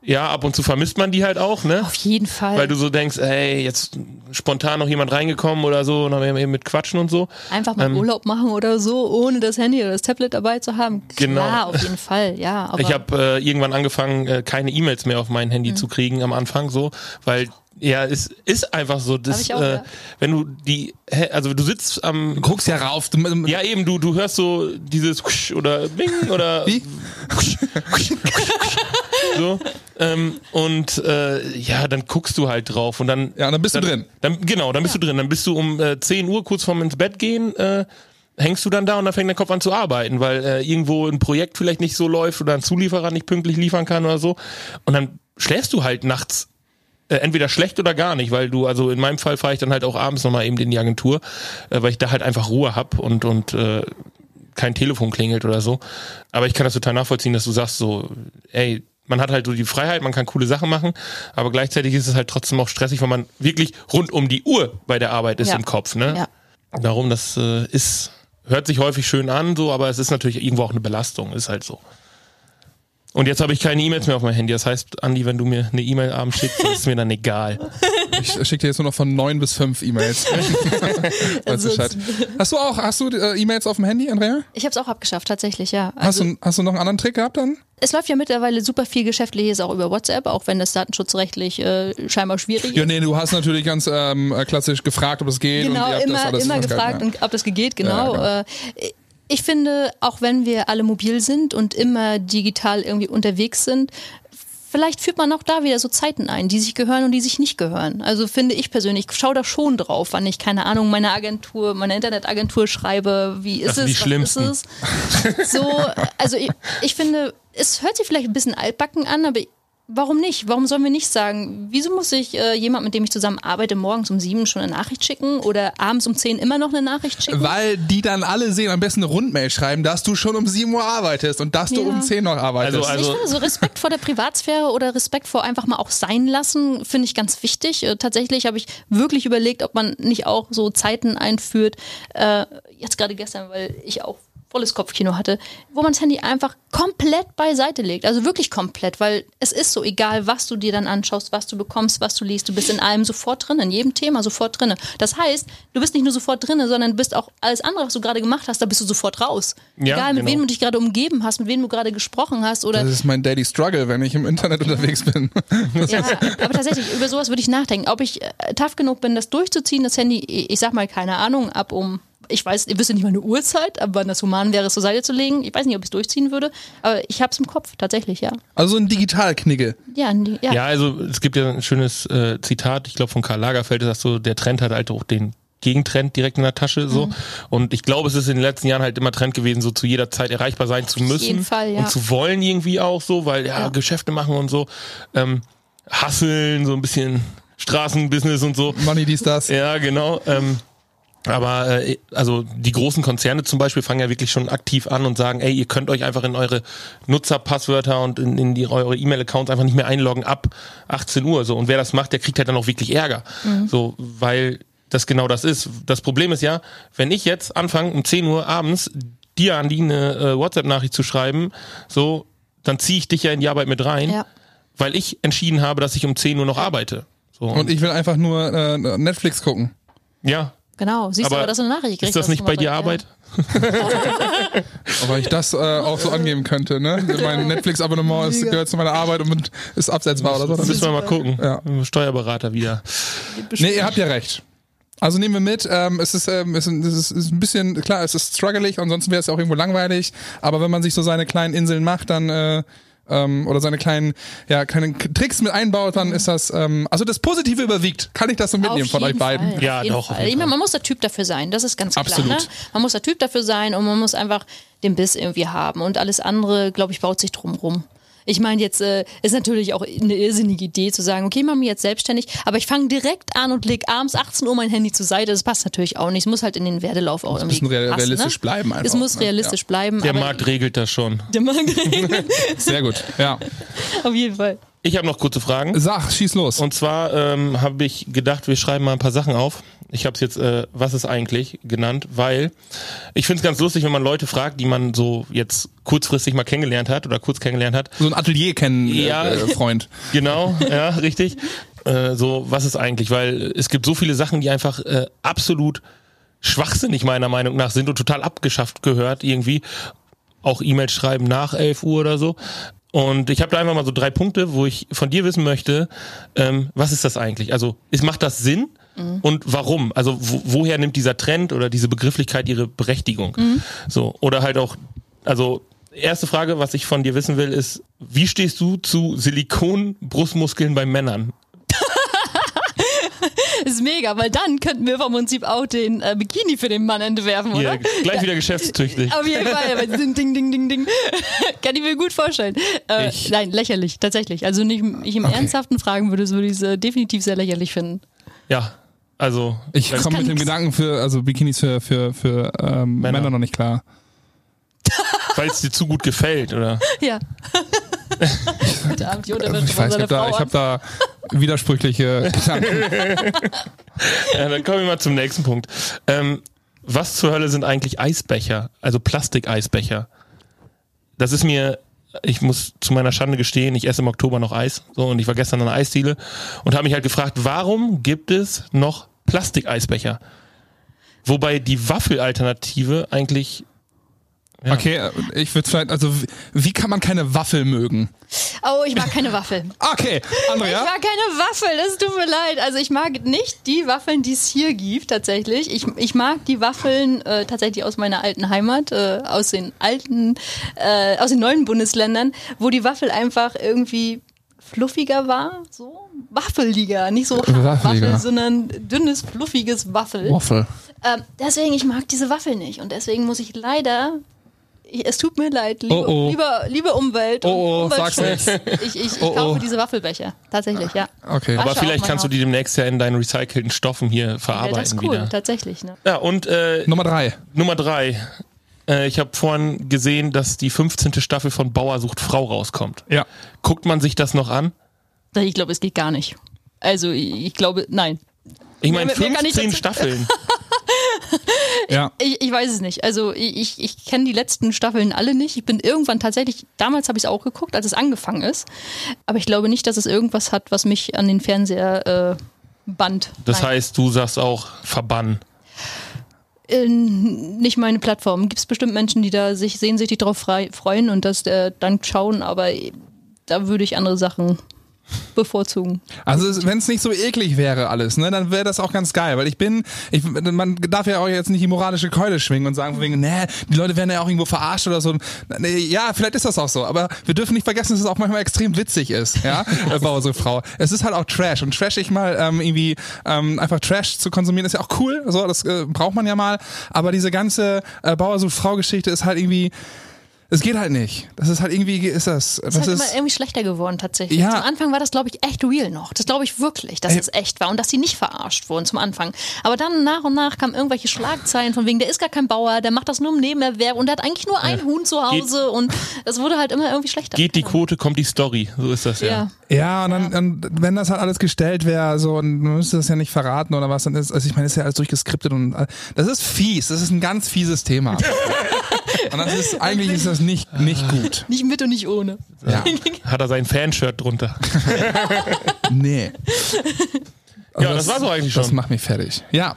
ja, ab und zu vermisst man die halt auch, ne? Auf jeden Fall. Weil du so denkst, ey, jetzt spontan noch jemand reingekommen oder so und dann eben mit Quatschen und so. Einfach mal ähm, Urlaub machen oder so, ohne das Handy oder das Tablet dabei zu haben. Genau. Ja, auf jeden Fall, ja. ich habe äh, irgendwann angefangen, äh, keine E-Mails mehr auf mein Handy mhm. zu kriegen am Anfang so, weil ja, es ist einfach so, dass, auch, äh, ja. wenn du die, also du sitzt am, du guckst ja rauf, du, ja eben, du du hörst so dieses oder Bing oder wie so ähm, und äh, ja, dann guckst du halt drauf und dann ja, dann bist dann, du drin. Dann, genau, dann bist ja. du drin. Dann bist du um äh, 10 Uhr kurz vorm ins Bett gehen. Äh, hängst du dann da und dann fängt dein Kopf an zu arbeiten, weil äh, irgendwo ein Projekt vielleicht nicht so läuft oder ein Zulieferer nicht pünktlich liefern kann oder so. Und dann schläfst du halt nachts äh, entweder schlecht oder gar nicht, weil du, also in meinem Fall fahre ich dann halt auch abends nochmal eben in die Agentur, äh, weil ich da halt einfach Ruhe hab und, und äh, kein Telefon klingelt oder so. Aber ich kann das total nachvollziehen, dass du sagst so, ey, man hat halt so die Freiheit, man kann coole Sachen machen, aber gleichzeitig ist es halt trotzdem auch stressig, weil man wirklich rund um die Uhr bei der Arbeit ist Ja. im Kopf. Ne? Ja. Darum, das äh, ist, hört sich häufig schön an, so, aber es ist natürlich irgendwo auch eine Belastung, ist halt so. Und jetzt habe ich keine E-Mails mehr auf meinem Handy. Das heißt, Andi, wenn du mir eine E-Mail abends schickst, ist es mir dann egal. Ich schicke dir jetzt nur noch von neun bis fünf E-Mails. Weißt du Also, hast du auch, hast du äh, E-Mails auf dem Handy, Andrea? Ich habe es auch abgeschafft, tatsächlich, ja. Hast, Also, du, hast du noch einen anderen Trick gehabt dann? Es läuft ja mittlerweile super viel Geschäftliches auch über WhatsApp, auch wenn das datenschutzrechtlich äh, scheinbar schwierig ist. Ja, nee, du hast natürlich ganz ähm, äh, klassisch gefragt, ob es geht. und Genau, ihr habt das immer, immer gefragt, ja. und ob das geht, genau. Ja, Äh, ich finde, auch wenn wir alle mobil sind und immer digital irgendwie unterwegs sind, vielleicht führt man auch da wieder so Zeiten ein, die sich gehören und die sich nicht gehören. Also finde ich persönlich, ich schaue da schon drauf, wann ich, keine Ahnung, meine Agentur, meine Internetagentur schreibe, wie ist Das sind es, die was Schlimmsten. ist es? So, also ich, ich finde, es hört sich vielleicht ein bisschen altbacken an, aber warum nicht? Warum sollen wir nicht sagen, wieso muss ich äh, jemand, mit dem ich zusammen arbeite, morgens um sieben schon eine Nachricht schicken oder abends um zehn immer noch eine Nachricht schicken? Weil die dann alle sehen, am besten eine Rundmail schreiben, dass du schon um 7 Uhr arbeitest und dass du Ja. um 10 noch arbeitest. Also, also ich finde so Respekt vor der Privatsphäre oder Respekt vor einfach mal auch sein lassen, finde ich ganz wichtig. Äh, tatsächlich habe ich wirklich überlegt, ob man nicht auch so Zeiten einführt, äh, jetzt gerade gestern, weil ich auch volles Kopfkino hatte, wo man das Handy einfach komplett beiseite legt. Also wirklich komplett, weil es ist so egal, was du dir dann anschaust, was du bekommst, was du liest. Du bist in allem sofort drin, in jedem Thema sofort drin. Das heißt, du bist nicht nur sofort drin, sondern du bist auch alles andere, was du gerade gemacht hast, da bist du sofort raus. Ja, egal, mit genau. wem du dich gerade umgeben hast, mit wem du gerade gesprochen hast oder das ist mein Daily Struggle, wenn ich im Internet unterwegs bin. ja, aber tatsächlich, über sowas würde ich nachdenken. Ob ich äh, tough genug bin, das durchzuziehen, das Handy, ich ich sag mal, keine Ahnung, ab um, ich weiß, ihr wüsste nicht mal eine Uhrzeit, aber wann das human wäre, es zur Seite zu legen. Ich weiß nicht, ob ich es durchziehen würde, aber ich hab's im Kopf, tatsächlich, ja. Also ein Digitalknigge. Ja, die- ja. Ja, also es gibt ja ein schönes äh, Zitat, ich glaube von Karl Lagerfeld, das so, der Trend hat halt auch den Gegentrend direkt in der Tasche so. Mhm. Und ich glaube, es ist in den letzten Jahren halt immer Trend gewesen, so zu jeder Zeit erreichbar sein zu müssen jeden Fall, ja. und zu wollen irgendwie auch so, weil ja, Ja. Geschäfte machen und so, ähm, hasseln, so ein bisschen Straßenbusiness und so. Money, dies, das. Ja, genau. Ähm, aber äh, also die großen Konzerne zum Beispiel fangen ja wirklich schon aktiv an und sagen, ey, ihr könnt euch einfach in eure Nutzerpasswörter und in, in die, eure E-Mail-Accounts einfach nicht mehr einloggen ab 18 Uhr. So und wer das macht, der kriegt halt dann auch wirklich Ärger. So, weil das genau das ist. Das Problem ist ja, wenn ich jetzt anfange um 10 Uhr abends dir an die eine äh, WhatsApp-Nachricht zu schreiben, so, dann ziehe ich dich ja in die Arbeit mit rein, Ja. weil ich entschieden habe, dass ich um 10 Uhr noch arbeite. So, Und ich will einfach nur äh, Netflix gucken. ja, Genau, siehst du Aber aber, dass du eine Nachricht kriegst. ist das nicht bei dir Arbeit? Aber ich das äh, auch so angeben könnte, ne? Mein Netflix-Abonnement ist, gehört zu meiner Arbeit und ist absetzbar oder so. Müssen wir mal gucken. Ja. Steuerberater wieder. Nee, ihr habt ja recht. Also nehmen wir mit, ähm, es ist, ähm, es ist, es ist, es ist ein bisschen, klar, es ist struggelig, ansonsten wäre es ja auch irgendwo langweilig, aber wenn man sich so seine kleinen Inseln macht, dann äh, ähm, oder seine kleinen, ja, kleinen Tricks mit einbaut, dann ist das, ähm, also das Positive überwiegt. Kann ich das so mitnehmen von euch beiden? Fall, Ja, doch, Fall. Ich meine, man muss der Typ dafür sein, das ist ganz Absolut. klar. Ne? Man muss der Typ dafür sein und man muss einfach den Biss irgendwie haben. Und alles andere, glaube ich, baut sich drum rum. Ich meine, jetzt äh, ist natürlich auch eine irrsinnige Idee zu sagen, okay, ich mache mich jetzt selbstständig, aber ich fange direkt an und leg abends 18 Uhr mein Handy zur Seite. Das passt natürlich auch nicht. Es muss halt in den Werdelauf auch irgendwie bisschen real- passen, realistisch ne? bleiben einfach, Es muss ne? realistisch bleiben. Der aber Markt regelt das schon. Der Markt regelt. Sehr gut, ja. Auf jeden Fall. Ich habe noch kurze Fragen. Sag, schieß los. Und zwar ähm, habe ich gedacht, wir schreiben mal ein paar Sachen auf. Ich habe es jetzt, äh, was ist eigentlich, genannt, weil ich finde es ganz lustig, wenn man Leute fragt, die man so jetzt kurzfristig mal kennengelernt hat oder kurz kennengelernt hat. so ein Atelier kennen, Ja. äh, äh, Freund. Genau, ja, richtig. Äh, so, was ist eigentlich? Weil es gibt so viele Sachen, die einfach äh, absolut schwachsinnig meiner Meinung nach sind und total abgeschafft gehört irgendwie. Auch E-Mails schreiben nach 11 Uhr oder so. Und ich habe da einfach mal so drei Punkte, wo ich von dir wissen möchte, ähm, was ist das eigentlich? Also, ist, macht das Sinn? Und warum? Also wo, woher nimmt dieser Trend oder diese Begrifflichkeit ihre Berechtigung? So oder halt auch, also erste Frage, was ich von dir wissen will, ist, wie stehst du zu Silikon-Brustmuskeln bei Männern? Das ist mega, weil dann könnten wir vom Prinzip auch den äh, Bikini für den Mann entwerfen, oder? Hier, gleich wieder geschäftstüchtig. Auf jeden Fall, aber ding, ding, ding, ding, ding. Kann ich mir gut vorstellen. Äh, nein, lächerlich, tatsächlich. Also nicht ich im ernsthaften fragen würde, würde ich es äh, definitiv sehr lächerlich finden. Ja, also Ich komme mit dem. Gedanken für, also Bikinis für, für, für ähm, Männer. Männer. noch nicht klar. weil es dir zu gut gefällt, oder? Ja. Heute Abend die Unterwäsche ich weiß, ich habe da, hab da widersprüchliche Gedanken. ja, dann kommen wir mal zum nächsten Punkt. Ähm, was zur Hölle sind eigentlich Eisbecher? Also Plastikeisbecher. Das ist mir ich muss zu meiner Schande gestehen, ich esse im Oktober noch Eis. So, und ich war gestern an der Eisdiele und habe mich halt gefragt, warum gibt es noch Plastikeisbecher? Wobei die Waffelalternative eigentlich ja. Okay, äh, ich würde vielleicht, also wie kann man keine Waffel mögen? Oh, ich mag keine Waffel. okay, Andrea. Ich mag keine Waffel, das tut mir leid. Also ich mag nicht die Waffeln, die es hier gibt, tatsächlich. Ich, ich mag die Waffeln äh, tatsächlich aus meiner alten Heimat, äh, aus den alten, äh, aus den neuen Bundesländern, wo die Waffel einfach irgendwie fluffiger war, so waffeliger, nicht so Waffel, sondern dünnes, fluffiges Waffel. Waffel. Ähm, deswegen, ich mag diese Waffel nicht und deswegen muss ich leider es tut mir leid, liebe, oh oh. Liebe, liebe Umwelt. Oh, oh, sag's nicht. Ich, ich, ich oh, oh. kaufe diese Waffelbecher. Tatsächlich, ja. Okay. Aber vielleicht kannst du die demnächst ja in deinen recycelten Stoffen hier verarbeiten. Ja, das ist cool, wieder. tatsächlich. Ne? Ja, und äh, Nummer drei. Nummer drei. Äh, ich habe vorhin gesehen, dass die 15. Staffel von Bauer sucht Frau rauskommt. Ja. Guckt man sich das noch an? Ich glaube, es geht gar nicht. Also, ich glaube, nein. Ich meine, 15 Staffeln. ja. Ich, ich, weiß es nicht. Also ich, ich, kenne die letzten Staffeln alle nicht. Ich bin irgendwann tatsächlich, damals habe ich es auch geguckt, als es angefangen ist. Aber ich glaube nicht, dass es irgendwas hat, was mich an den Fernseher äh, band. Das Nein. heißt, du sagst auch verbannen. Äh, nicht meine Plattform. Gibt es bestimmt Menschen, die da sich sehnsüchtig darauf freuen und das äh, dann schauen, aber da würde ich andere Sachen bevorzugen. Also wenn es nicht so eklig wäre alles, ne, dann wäre das auch ganz geil, weil ich bin, ich, man darf ja auch jetzt nicht die moralische Keule schwingen und sagen, wegen, nee, die Leute werden ja auch irgendwo verarscht oder so. Ja, vielleicht ist das auch so, aber wir dürfen nicht vergessen, dass es auch manchmal extrem witzig ist, ja, Bauer so Frau. Es ist halt auch Trash und trashig mal ähm, irgendwie ähm, einfach Trash zu konsumieren ist ja auch cool, so das äh, braucht man ja mal, aber diese ganze äh, Bauer so Frau Geschichte ist halt irgendwie es geht halt nicht. Das ist halt irgendwie, ist das. Das ist halt immer irgendwie schlechter geworden tatsächlich. Ja. Zum Anfang war das, glaube ich, echt real noch. Das glaube ich wirklich, dass Ey. es echt war und dass sie nicht verarscht wurden zum Anfang. Aber dann nach und nach kamen irgendwelche Schlagzeilen von wegen, der ist gar kein Bauer, der macht das nur im Nebenerwerb und der hat eigentlich nur ein ja. Huhn zu Hause geht, und es wurde halt immer irgendwie schlechter. Geht die Quote, kommt die Story. So ist das ja. Ja, ja und dann, dann, wenn das halt alles gestellt wäre, so und man müsste das ja nicht verraten oder was, dann ist, also ich meine, ist ja alles durchgeskriptet und das ist fies. Das ist ein ganz fieses Thema. Und das ist, eigentlich ist das nicht, nicht gut. Nicht mit und nicht ohne. Ja. Hat er sein Fanshirt drunter? nee. Also ja, das, das war so eigentlich schon. Das macht mich fertig. Ja.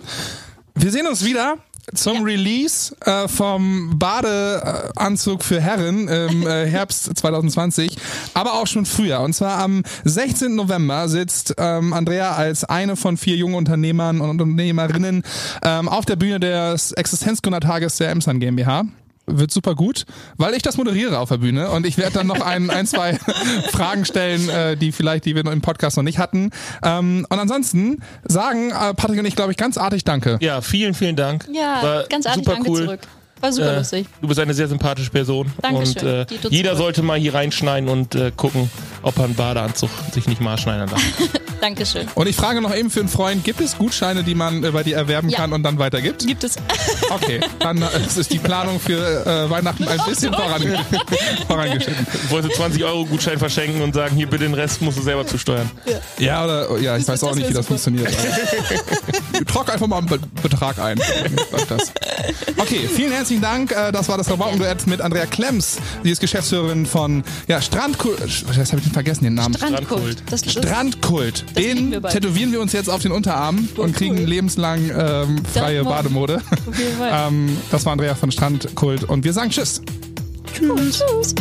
Wir sehen uns wieder zum ja. Release äh, vom Badeanzug für Herren im äh, Herbst 2020, aber auch schon früher. Und zwar am 16. November sitzt ähm, Andrea als eine von vier jungen Unternehmern und Unternehmerinnen ähm, auf der Bühne des Existenzgründertages der Emsan GmbH wird super gut, weil ich das moderiere auf der Bühne und ich werde dann noch ein, ein zwei Fragen stellen, äh, die vielleicht, die wir im Podcast noch nicht hatten. Ähm, und ansonsten sagen äh, Patrick und ich, glaube ich, ganz artig Danke. Ja, vielen, vielen Dank. Ja, War ganz artig super Danke cool. zurück. War super äh, lustig. Du bist eine sehr sympathische Person. Dankeschön. Und äh, jeder sollte mal hier reinschneiden und äh, gucken, ob er einen Badeanzug sich nicht mal schneiden darf. Dankeschön. Und ich frage noch eben für einen Freund, gibt es Gutscheine, die man äh, bei dir erwerben ja. kann und dann weitergibt? Gibt es. Okay, dann äh, ist die Planung für äh, Weihnachten ein bisschen voran, vorangeschritten. Ich wollte 20 Euro Gutschein verschenken und sagen, hier bitte den Rest musst du selber zusteuern. Ja, ja oder ja, ich das weiß auch nicht, wie das super. funktioniert. Trag einfach mal einen Be Betrag ein. Okay, vielen herzlichen Dank. Äh, das war das Rabaukenduett mit Andrea Klemms. Sie ist Geschäftsführerin von ja, Strandkult. Jetzt habe ich den vergessen, den Namen. Strandkult. Das, das Strandkult. Den wir tätowieren wir uns jetzt auf den Unterarm oh, und kriegen cool. lebenslang ähm, freie Bademode. ähm, das war Andrea von Strandkult und wir sagen Tschüss. Tschüss. Oh, tschüss.